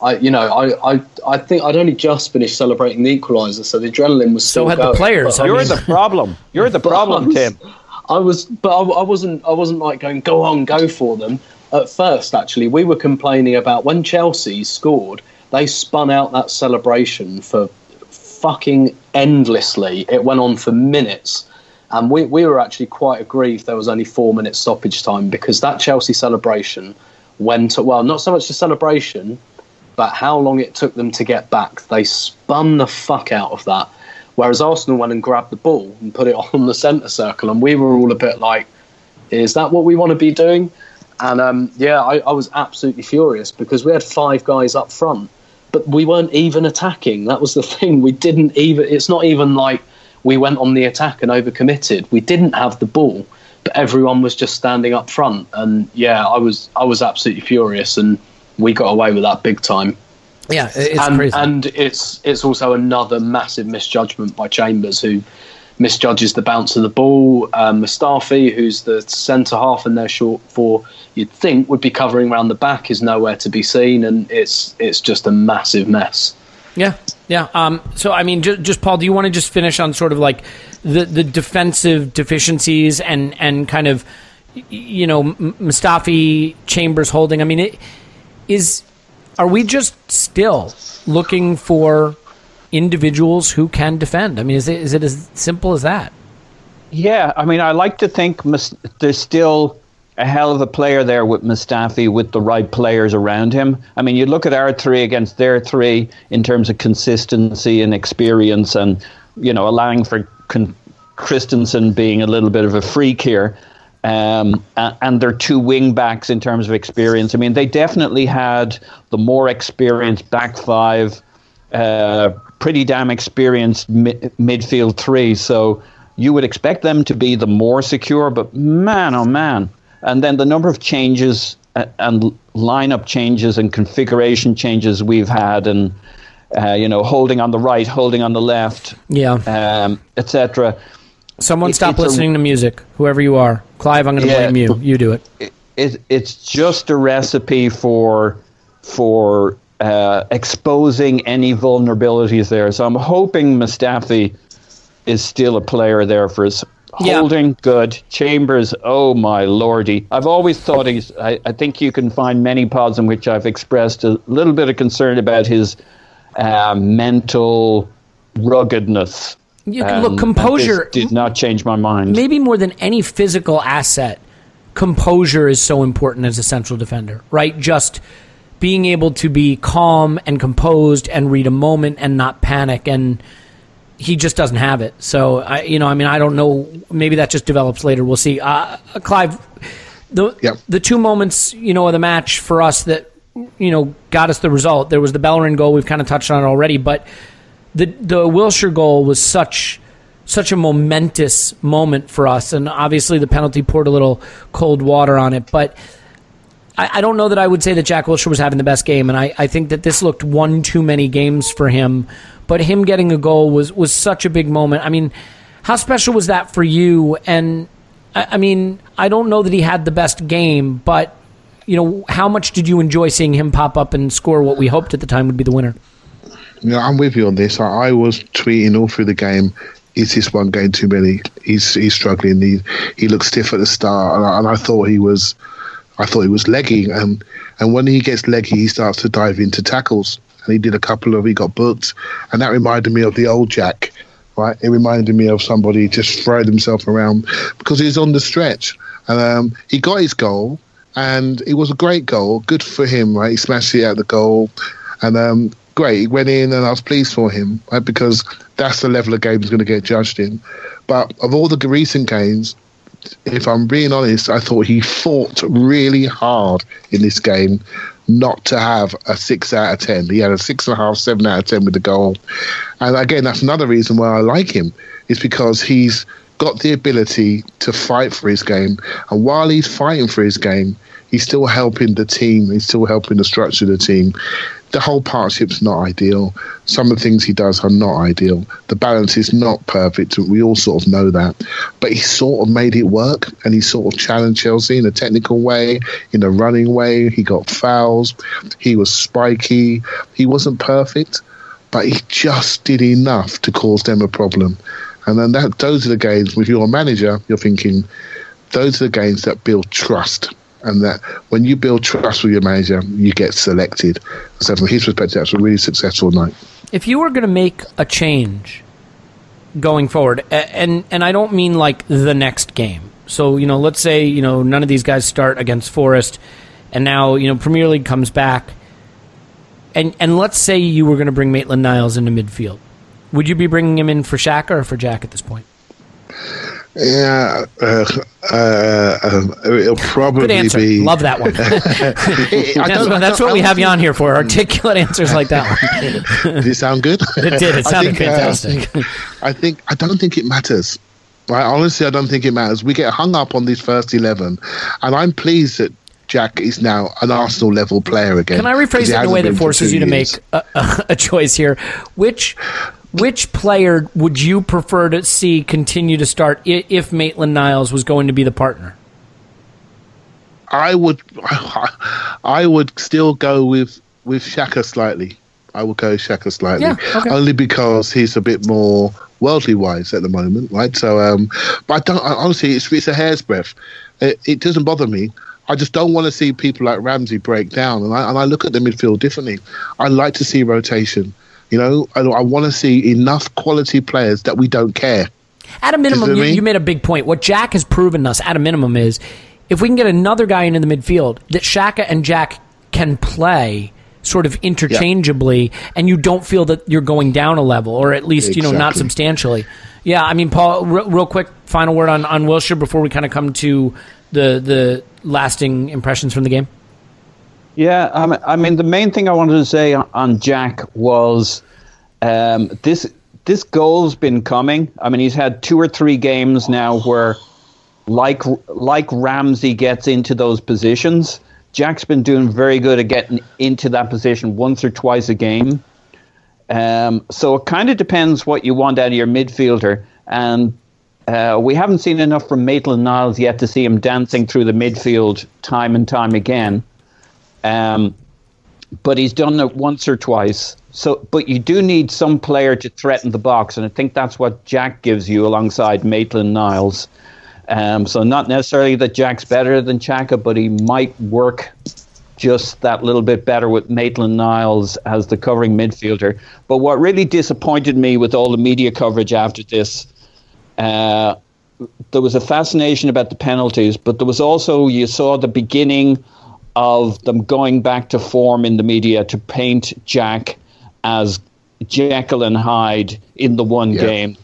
I, you know, I, I, I think I'd only just finished celebrating the equaliser, so the adrenaline was still. so had going. the players. You're the problem. You're the problem, Tim. I was, but I, I wasn't. I wasn't like going, go on, go for them. At first, actually, we were complaining about when Chelsea scored they spun out that celebration for fucking endlessly. It went on for minutes. And we, we were actually quite aggrieved there was only four minutes stoppage time because that Chelsea celebration went, well, not so much the celebration, but how long it took them to get back. They spun the fuck out of that. Whereas Arsenal went and grabbed the ball and put it on the centre circle. And we were all a bit like, is that what we want to be doing? And um, yeah, I, I was absolutely furious because we had five guys up front but we weren't even attacking. That was the thing. We didn't even. It's not even like we went on the attack and overcommitted. We didn't have the ball, but everyone was just standing up front. And yeah, I was I was absolutely furious, and we got away with that big time. Yeah, it's and, and it's it's also another massive misjudgment by Chambers, who misjudges the bounce of the ball. Um, Mustafi, who's the centre half and they're short for, you'd think would be covering around the back, is nowhere to be seen, and it's it's just a massive mess. Yeah, yeah. Um, so I mean, just, just Paul, do you want to just finish on sort of like the the defensive deficiencies and and kind of you know Mustafi Chambers Holding? I mean, it is. Are we just still looking for individuals who can defend. I mean, is it is it as simple as that? Yeah, I mean, I like to think there's still a hell of a player there with Mustafi with the right players around him. I mean, you look at our three against their three in terms of consistency and experience, and you know, allowing for con- Christensen being a little bit of a freak here. Um, and, and their two wing backs in terms of experience. I mean, they definitely had the more experienced back five uh, pretty damn experienced mi- midfield three. So you would expect them to be the more secure, but man, oh man. And then the number of changes uh, and lineup changes and configuration changes we've had, and uh, you know, Holding on the right, Holding on the left, yeah, um, etc. Someone it, stop listening a, to music, whoever you are. Clive, I'm going to yeah, blame you. You do it. it. It, it's just a recipe for for uh, exposing any vulnerabilities there. So I'm hoping Mustafi is still a player there for his yeah. holding good. Chambers, oh my lordy. I've always thought he's, I, I, think you can find many pods in which I've expressed a little bit of concern about his uh, mental ruggedness. You can, um, look, composure did not change my mind. Maybe more than any physical asset, composure is so important as a central defender, right? Just being able to be calm and composed and read a moment and not panic and he just doesn't have it. So I, you know, I mean, I don't know. Maybe that just develops later. We'll see. Uh, Clive, the the two moments, you know, of the match for us that you know got us the result. There was the Bellerin goal. We've kind of touched on it already, but the the Wilshere goal was such such a momentous moment for us, and obviously the penalty poured a little cold water on it, but I, I, don't know that I would say that Jack Wilshere was having the best game, and I, I think that this looked one too many games for him. But him getting a goal was was such a big moment. I mean, how special was that for you? And I, I mean, I don't know that he had the best game, but you know, how much did you enjoy seeing him pop up and score what we hoped at the time would be the winner? Yeah, I'm with you on this. I, I was tweeting all through the game is this one game too many? He's he's struggling. He he looked stiff at the start, and I, and I thought he was I thought he was leggy, and and when he gets leggy, he starts to dive into tackles, and he did a couple of he got booked, and that reminded me of the old Jack, right? It reminded me of somebody just throwing himself around because he's on the stretch, and um, he got his goal, and it was a great goal, good for him, right? He smashed it out the goal, and um, great, he went in, and I was pleased for him, right? Because that's the level of game he's going to get judged in. But of all the recent games, if I'm being honest, I thought he fought really hard in this game not to have a six out of ten. He had a six and a half, seven out of ten with the goal. And again, that's another reason why I like him, is because he's got the ability to fight for his game. And while he's fighting for his game, he's still helping the team, he's still helping the structure of the team. The whole partnership's not ideal. Some of the things he does are not ideal. The balance is not perfect. We all sort of know that. But he sort of made it work and he sort of challenged Chelsea in a technical way, in a running way. He got fouls. He was spiky. He wasn't perfect, but he just did enough to cause them a problem. And then that those are the games with your manager, you're thinking, those are the games that build trust and that when you build trust with your manager, you get selected. So from his perspective, that's a really successful night. If you were going to make a change going forward, and and I don't mean like the next game. So you know, let's say you know none of these guys start against Forest, and now you know Premier League comes back, and and let's say you were going to bring Maitland Niles into midfield. Would you be bringing him in for Xhaka or for Jack at this point? Yeah, uh, uh, um, it'll probably Good answer. be. Love that one. that's what, that's what we have you on here for. Articulate answers like that one. did it sound good? It did. It I sounded think, uh, fantastic. I think I don't think it matters. Right? Honestly, I don't think it matters. We get hung up on these first eleven, and I'm pleased that Jack is now an Arsenal level player again. Can I rephrase it in a way that forces you to make a, a, a choice here? Which which player would you prefer to see continue to start if Maitland Niles was going to be the partner? I would, I would still go with with Xhaka slightly. I would go Xhaka slightly, yeah, okay. only because he's a bit more worldly wise at the moment, right? So, um, but I don't honestly. It's it's a hair's breadth. It, it doesn't bother me. I just don't want to see people like Ramsey break down, and I and I look at the midfield differently. I like to see rotation. You know, I, I want to see enough quality players that we don't care. At a minimum, you, you, made a big point. What Jack has proven us at a minimum is if we can get another guy into the midfield that Xhaka and Jack can play sort of interchangeably yeah. and you don't feel that you're going down a level or at least, exactly. you know, not substantially. Yeah, I mean, Paul, real, real quick final word on, on Wilshere before we kind of come to the the lasting impressions from the game. Yeah, I mean, the main thing I wanted to say on Jack was um, this this goal's been coming. I mean, he's had two or three games now where, like like Ramsey gets into those positions. Jack's been doing very good at getting into that position once or twice a game. Um, so it kind of depends what you want out of your midfielder, and uh, we haven't seen enough from Maitland Niles yet to see him dancing through the midfield time and time again. Um, but he's done it once or twice. So, but you do need some player to threaten the box, and I think that's what Jack gives you alongside Maitland Niles. Um, so, not necessarily that Jack's better than Xhaka, but he might work just that little bit better with Maitland Niles as the covering midfielder. But what really disappointed me with all the media coverage after this, uh, there was a fascination about the penalties, but there was also you saw the beginning of them going back to form in the media to paint Jack as Jekyll and Hyde in the one yeah. game.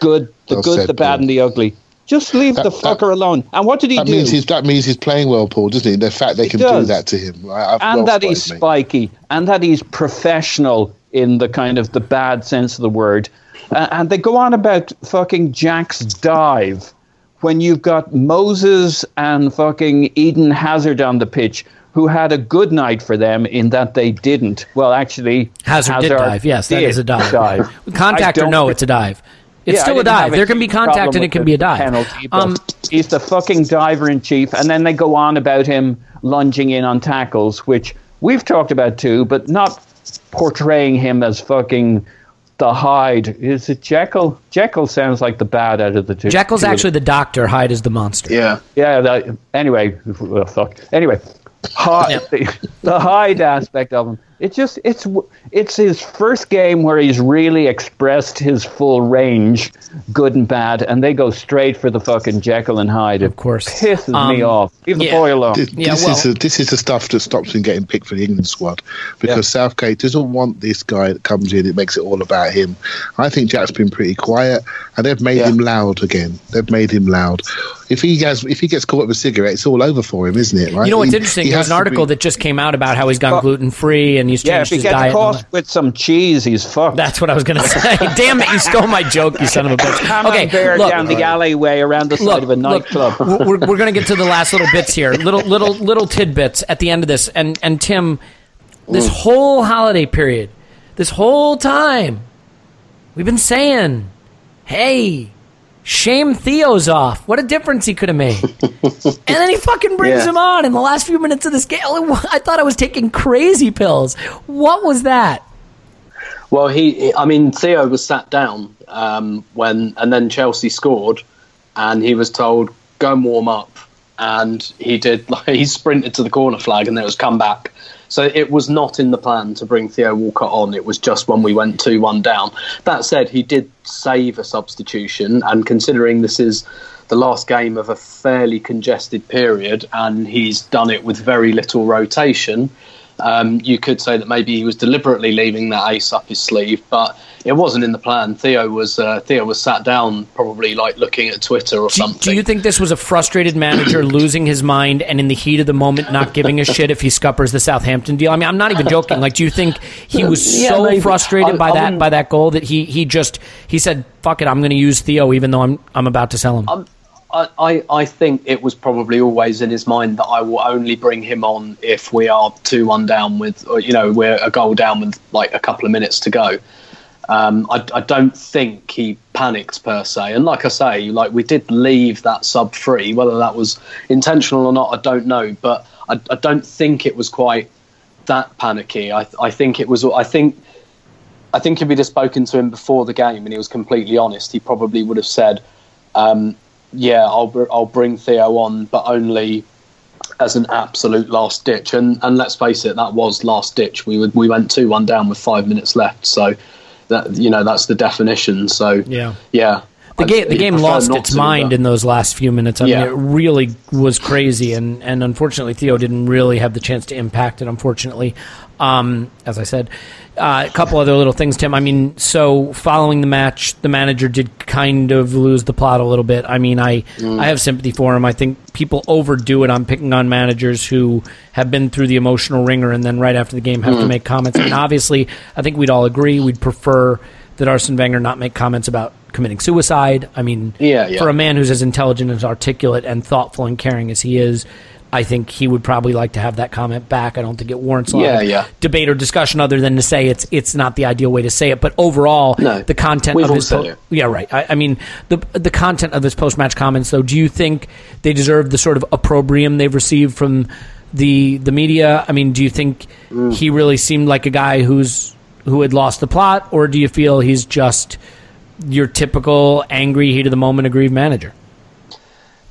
Good, the well good, said, the bad, Paul. and the ugly. Just leave that, the fucker that, alone. And what did he that do? Means he's, that means he's playing well, Paul, doesn't he? The fact they can do that to him. I, and that he's spiky, and that he's professional in the kind of the bad sense of the word. Uh, and they go on about fucking Jack's dive when you've got Moses and fucking Eden Hazard on the pitch who had a good night for them in that they didn't. Well, actually, Hazard, Hazard did dive. Yes, that is a dive. dive. Contact or no, it's a dive. It's yeah, still a dive. There can be contact and it can be a dive. Penalty, um, he's the fucking diver in chief. And then they go on about him lunging in on tackles, which we've talked about too, but not portraying him as fucking the Hyde. Is it Jekyll? Jekyll sounds like the bad out of the two. Jekyll's two actually the doctor. Hyde is the monster. Yeah. Yeah. That, anyway, well, fuck. Anyway, The, the Hyde aspect of him. It just it's it's his first game where he's really expressed his full range, good and bad, and they go straight for the fucking Jekyll and Hyde. Of course, it pisses um, me off. Leave yeah. the boy alone. This, yeah, this well, is a, this is the stuff that stops him getting picked for the England squad because yeah. Southgate doesn't want this guy that comes in. It makes it all about him. I think Jack's been pretty quiet, and they've made yeah. him loud again. They've made him loud. If he gets if he gets caught with a cigarette, it's all over for him, isn't it? Right? You know what's he, interesting? He There's an article be, that just came out about how he's gone gluten free and he's changed yeah, his diet. Caught with some cheese, he's fucked. That's what I was going to say. Damn it, you stole my joke, you son of a bitch. Okay, bear look, down the alleyway around the side look, of a nightclub. Look, we're we're going to get to the last little bits here, little little little tidbits at the end of this, and and Tim, this mm. whole holiday period, this whole time, we've been saying, hey. Shame Theo's off. What a difference he could have made. and then he fucking brings yeah. him on in the last few minutes of this game. I thought I was taking crazy pills. What was that? Well, he, I mean, Theo was sat down um, when, and then Chelsea scored, and he was told, go and warm up. And he did, like, he sprinted to the corner flag and then it was come back. So it was not in the plan to bring Theo Walcott on. It was just when we went 2 1 down. That said, he did save a substitution, and considering this is the last game of a fairly congested period and he's done it with very little rotation, um, you could say that maybe he was deliberately leaving that ace up his sleeve, but it wasn't in the plan. Theo was uh, Theo was sat down, probably like looking at Twitter or do, something. Do you think this was a frustrated manager losing his mind and in the heat of the moment not giving a shit if he scuppers the Southampton deal? I mean, I'm not even joking. Like, do you think he was yeah, so maybe. frustrated I, by I that by that goal that he he just he said, "Fuck it, I'm going to use Theo even though I'm I'm about to sell him." I'm, I, I think it was probably always in his mind that I will only bring him on if we are two one down with, or, you know, we're a goal down with like a couple of minutes to go. Um, I, I, don't think he panicked per se, and like I say, like we did leave that sub free. Whether that was intentional or not, I don't know. But I, I don't think it was quite that panicky. I, I think it was. I think. I think if we'd have spoken to him before the game and he was completely honest, he probably would have said, um, yeah, I'll I'll bring Theo on, but only as an absolute last ditch. And and let's face it, that was last ditch. We would we went two one down with five minutes left. So that you know that's the definition. So yeah, yeah. The game, the game lost its mind in those last few minutes. I yeah. mean, it really was crazy, and, and unfortunately, Theo didn't really have the chance to impact it. Unfortunately, um, as I said, uh, a couple other little things, Tim. I mean, so following the match, the manager did kind of lose the plot a little bit. I mean, I mm. I have sympathy for him. I think people overdo it on picking on managers who have been through the emotional wringer and then right after the game have mm. to make comments. And obviously, I think we'd all agree we'd prefer that Arsene Wenger not make comments about committing suicide. I mean, yeah, yeah. for a man who's as intelligent, as articulate, and thoughtful and caring as he is, I think he would probably like to have that comment back. I don't think it warrants a lot yeah, of yeah. debate or discussion other than to say it's it's not the ideal way to say it. But overall, no, the content of his po- yeah right. I, I, mean the the content of his post match comments though. Do you think they deserve the sort of opprobrium they've received from the the media? I mean, do you think mm. he really seemed like a guy who's who had lost the plot, or do you feel he's just your typical angry, heat of the moment, aggrieved manager?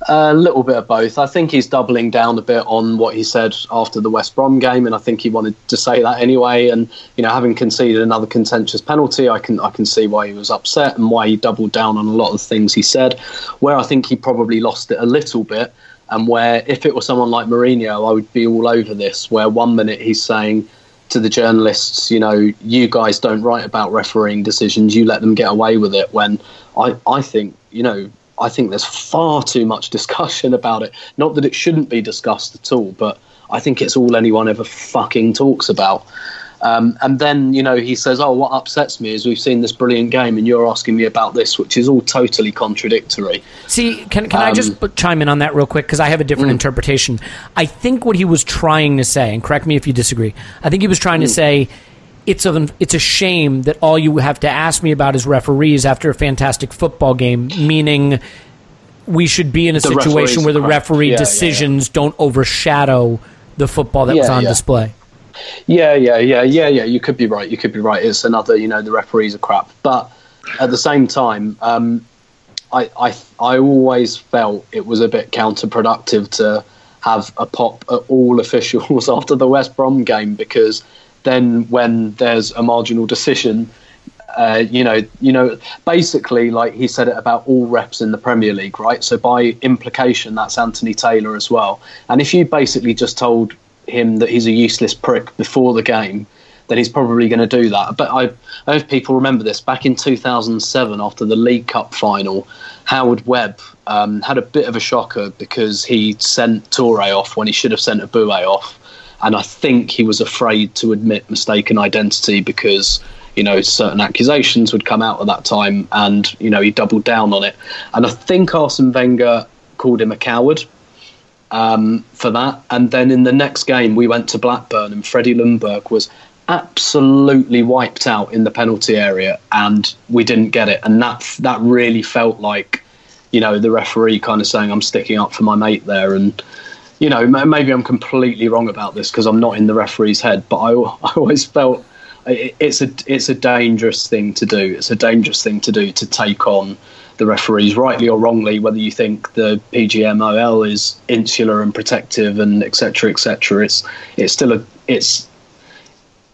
A little bit of both. I think he's doubling down a bit on what he said after the West Brom game, and I think he wanted to say that anyway. And you know, having conceded another contentious penalty, I can I can see why he was upset and why he doubled down on a lot of things he said. Where I think he probably lost it a little bit, and where if it was someone like Mourinho, I would be all over this. Where one minute he's saying to the journalists, you know, you guys don't write about refereeing decisions, you let them get away with it. When I I think you know I think there's far too much discussion about it. Not that it shouldn't be discussed at all, but I think it's all anyone ever fucking talks about. Um, and then, you know, he says, Oh, what upsets me is we've seen this brilliant game and you're asking me about this, which is all totally contradictory. See, can, can um, I just um, chime in on that real quick? Because I have a different mm. interpretation. I think what he was trying to say, and correct me if you disagree, I think he was trying mm. to say it's a it's a shame that all you have to ask me about is referees after a fantastic football game, meaning we should be in a the situation where the referee yeah, decisions yeah, yeah. don't overshadow the football that was on display. Yeah, yeah, yeah, yeah, yeah. You could be right. You could be right. It's another, you know, the referees are crap. But at the same time, um, I, I, I always felt it was a bit counterproductive to have a pop at all officials after the West Brom game because then when there's a marginal decision, uh, you know, you know, basically, like he said it about all reps in the Premier League, right? So by implication, that's Anthony Taylor as well. And if you basically just told him that he's a useless prick before the game, then he's probably going to do that. But I, I people remember this. Back in 2007, after the League Cup final, Howard Webb um, had a bit of a shocker because he sent Toure off when he should have sent Eboue off. And I think he was afraid to admit mistaken identity because you know certain accusations would come out at that time, and you know he doubled down on it. And I think Arsene Wenger called him a coward um, for that. And then in the next game, we went to Blackburn, and Freddie Ljungberg was absolutely wiped out in the penalty area, and we didn't get it. And that that really felt like, you know, the referee kind of saying, "I'm sticking up for my mate there." And you know, maybe I'm completely wrong about this because I'm not in the referee's head, but I, I always felt it's a it's a dangerous thing to do. It's a dangerous thing to do to take on the referees, rightly or wrongly, whether you think the PGMOL is insular and protective and etc. etc. It's it's still a it's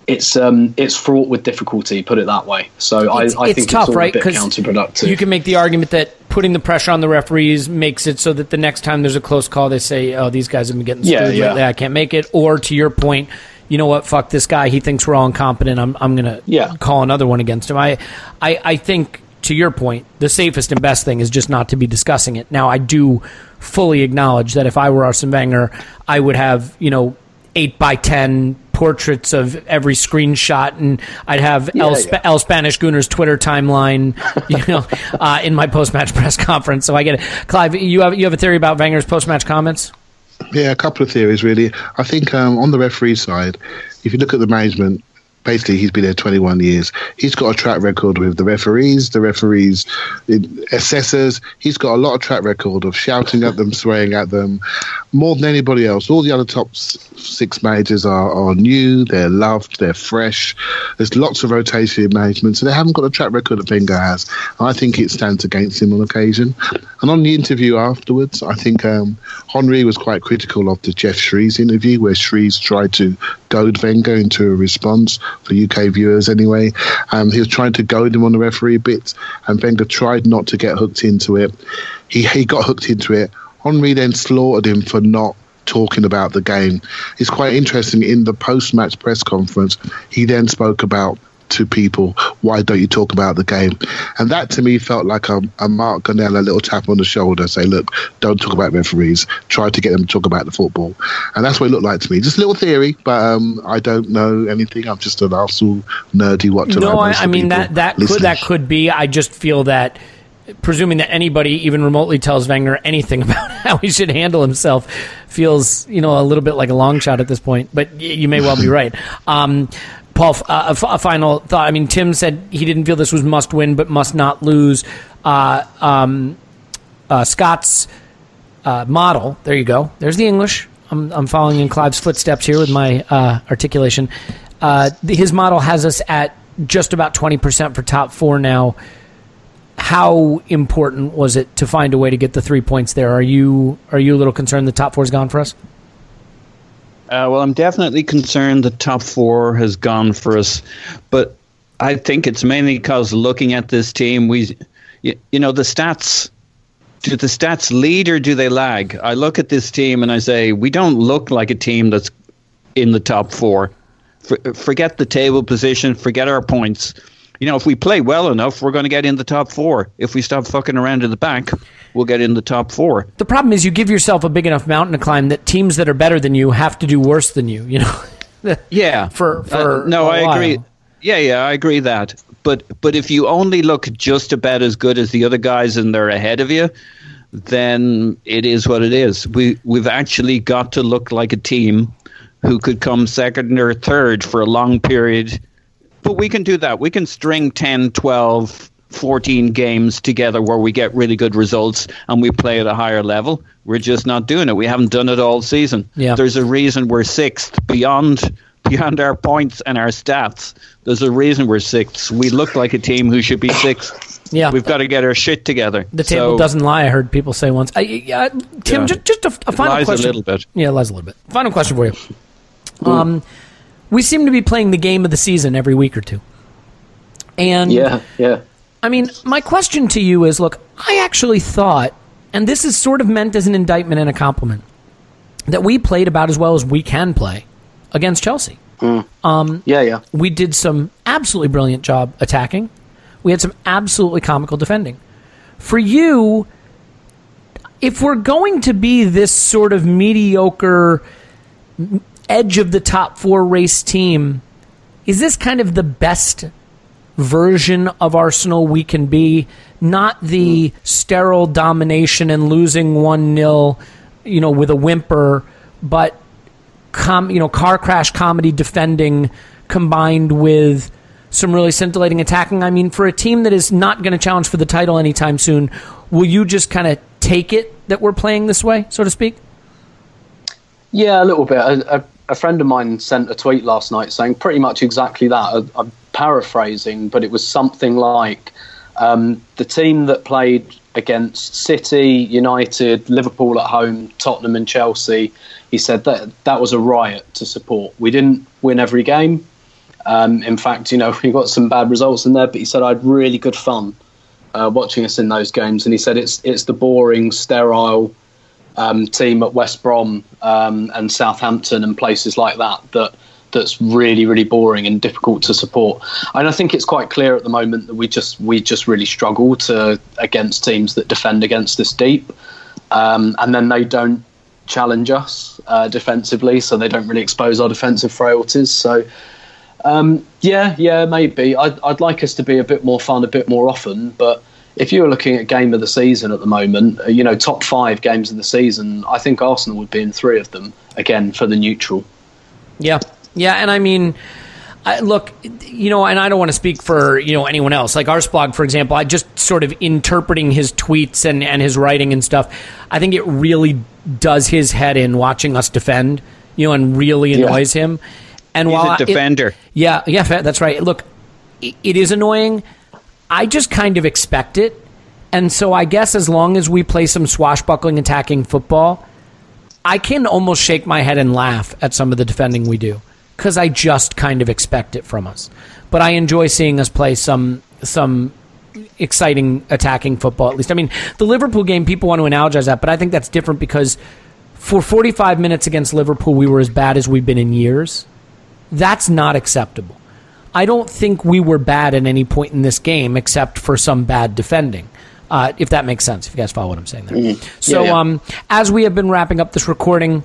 it's um it's fraught with difficulty. Put it that way. So it's, I, I it's think tough, it's all right? a bit counterproductive. You can make the argument that putting the pressure on the referees makes it so that the next time there's a close call, they say, "Oh, these guys have been getting screwed Yeah, yeah. lately. I can't make it." Or to your point, you know what? Fuck this guy. He thinks we're all incompetent. I'm I'm gonna Yeah. call another one against him. I I I think to your point, the safest and best thing is just not to be discussing it. Now, I do fully acknowledge that if I were Arsene Wenger, I would have you know eight by ten portraits of every screenshot, and I'd have Yeah, El, yeah. El Spanish Gunner's Twitter timeline, you know, uh, in my post match press conference. So I get it. Clive, you have you have a theory about Wenger's post match comments? Yeah, a couple of theories really. I think um, on the referee side, if you look at the management, basically he's been there 21 years. He's got a track record with the referees, the referees, assessors. He's got a lot of track record of shouting at them, swearing at them, more than anybody else. All the other top six managers are, are new, they're loved, they're fresh. There's lots of rotation in management, so they haven't got a track record that Wenger has. I think it stands against him on occasion. And on the interview afterwards, I think um, Henri was quite critical of the Geoff Shreeves interview, where Shreeves tried to goad Wenger into a response for UK viewers anyway. Um, he was trying to goad him on the referee bit, and Wenger tried not to get hooked into it. He, he got hooked into it. Henri then slaughtered him for not talking about the game. It's quite interesting. In the post match press conference, he then spoke about to people, why don't you talk about the game? And that to me felt like a, a Mark Gonnella, a little tap on the shoulder, say, look, don't talk about referees. Try to get them to talk about the football. And that's what it looked like to me. Just a little theory, but um, I don't know anything. I'm just an Arsenal nerdy watcher. No, I, I mean that that could that could be. I just feel that, presuming that anybody even remotely tells Wenger anything about how he should handle himself, feels you know a little bit like a long shot at this point. But y- you may well be right. Um, Paul, uh, a, f- a final thought. I mean, Tim said he didn't feel this was must win, but must not lose. Uh, um, uh, Scott's uh, model. There you go. There's the English. I'm, I'm following in Clive's footsteps here with my uh, articulation. Uh, his model has us at just about 20% for top four now. How important was it to find a way to get the three points there? Are you are you a little concerned the top four's gone for us? Uh, well, I'm definitely concerned the top four has gone for us, but I think it's mainly because looking at this team, we, you, you know, the stats. Do the stats lead or do they lag? I look at this team and I say we don't look like a team that's in the top four. For, forget the table position, forget our points. You know, if we play well enough, we're going to get in the top four. If we stop fucking around in the back, we'll get in the top four. The problem is you give yourself a big enough mountain to climb that teams that are better than you have to do worse than you. You know. Yeah. For for Uh, no, I I agree. Yeah, yeah, I agree that. But but if you only look just about as good as the other guys and they're ahead of you, then it is what it is. We we've actually got to look like a team who could come second or third for a long period. But we can do that. We can string 10, 12, 14 games together where we get really good results and we play at a higher level. We're just not doing it. We haven't done it all season. Yeah. There's a reason we're sixth beyond beyond our points and our stats. There's a reason we're sixth. We look like a team who should be sixth. Yeah. We've got to get our shit together. The table So- doesn't lie. I heard people say once. I, uh, Tim, Yeah. just, just a, a It final lies a question. little bit. Yeah, it lies a little bit. Final question for you. Um, we seem to be playing the game of the season every week or two. And yeah, yeah. I mean, my question to you is look, I actually thought, and this is sort of meant as an indictment and a compliment, that we played about as well as we can play against Chelsea. Mm. Um, yeah, yeah. We did some absolutely brilliant job attacking. We had some absolutely comical defending. For you, if we're going to be this sort of mediocre edge of the top four race team, is this kind of the best version of Arsenal we can be? Not the sterile domination and losing 1 0, you know, with a whimper, but com- you know, car crash comedy defending combined with some really scintillating attacking. I mean, for a team that is not going to challenge for the title anytime soon, will you just kind of take it that we're playing this way, so to speak? Yeah, a little bit. A, a, a friend of mine sent a tweet last night saying pretty much exactly that. I, I'm paraphrasing, but it was something like um, the team that played against City, United, Liverpool at home, Tottenham, and Chelsea. He said that that was a riot to support. We didn't win every game. Um, in fact, you know, we got some bad results in there, but he said I had really good fun uh, watching us in those games. And he said it's it's the boring, sterile um, team at West Brom um, and Southampton and places like that that that's really really boring and difficult to support. And I think it's quite clear at the moment that we just we just really struggle to against teams that defend against this deep, um, and then they don't challenge us uh, defensively, so they don't really expose our defensive frailties. So. Um, yeah, yeah, maybe. I'd, I'd like us to be a bit more fun, a bit more often. But if you were looking at game of the season at the moment, uh, you know, top five games of the season, I think Arsenal would be in three of them again for the neutral. Yeah, yeah, and I mean, I, look, you know, and I don't want to speak for you know anyone else. Like Arsblog, for example, I just sort of interpreting his tweets and and his writing and stuff. I think it really does his head in watching us defend, you know, and really annoys yeah. him. And He's while a defender, it, yeah, yeah, that's right. Look, it, it is annoying. I just kind of expect it, and so I guess as long as we play some swashbuckling, attacking football, I can almost shake my head and laugh at some of the defending we do because I just kind of expect it from us. But I enjoy seeing us play some some exciting attacking football. At least, I mean, the Liverpool game. People want to analogize that, but I think that's different because for 45 minutes against Liverpool, we were as bad as we've been in years. That's not acceptable. I don't think we were bad at any point in this game except for some bad defending. Uh, if that makes sense, if you guys follow what I'm saying there. Mm-hmm. So, yeah, yeah. Um, as we have been wrapping up this recording,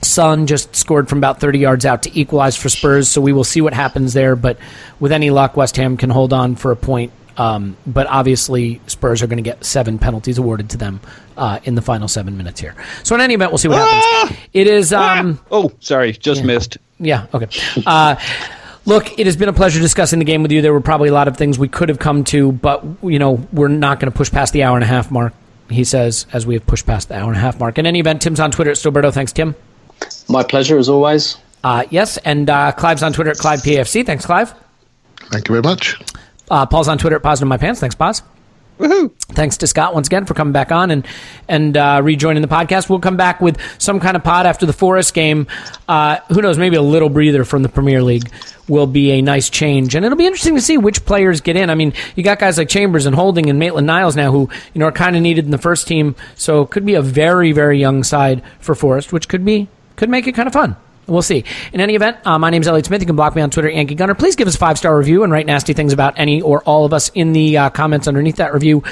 Son just scored from about 30 yards out to equalize for Spurs, so we will see what happens there. But with any luck, West Ham can hold on for a point. Um, but obviously, Spurs are going to get seven penalties awarded to them uh, in the final seven minutes here. So, in any event, we'll see what happens. It is. Um, oh, sorry, just yeah. missed. Yeah, okay. Uh, look, it has been a pleasure discussing the game with you. There were probably a lot of things we could have come to, but, you know, we're not going to push past the hour and a half mark, he says, as we have pushed past the hour and a half mark. In any event, Tim's on Twitter at Stillberto. Thanks, Tim. My pleasure, as always. Uh, yes, and uh, Clive's on Twitter at ClivePFC. Thanks, Clive. Thank you very much. Uh, Paul's on Twitter at Positive My Pants. Thanks, Paz. Woohoo! Thanks to Scott once again for coming back on and and uh, rejoining the podcast. We'll come back with some kind of pod after the Forest game. Uh, who knows? Maybe a little breather from the Premier League will be a nice change, and it'll be interesting to see which players get in. I mean, you got guys like Chambers and Holding and Maitland Niles now, who you know are kind of needed in the first team, so it could be a very very young side for Forest, which could be could make it kind of fun. We'll see. In any event, uh, my name is Elliot Smith. You can block me on Twitter, Yankee Gunner. Please give us a five star review and write nasty things about any or all of us in the uh, comments underneath that review.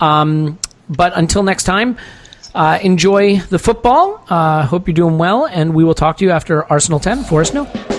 Um, but until next time, uh, enjoy the football. Uh, hope you're doing well, and we will talk to you after Arsenal 10, Forest No.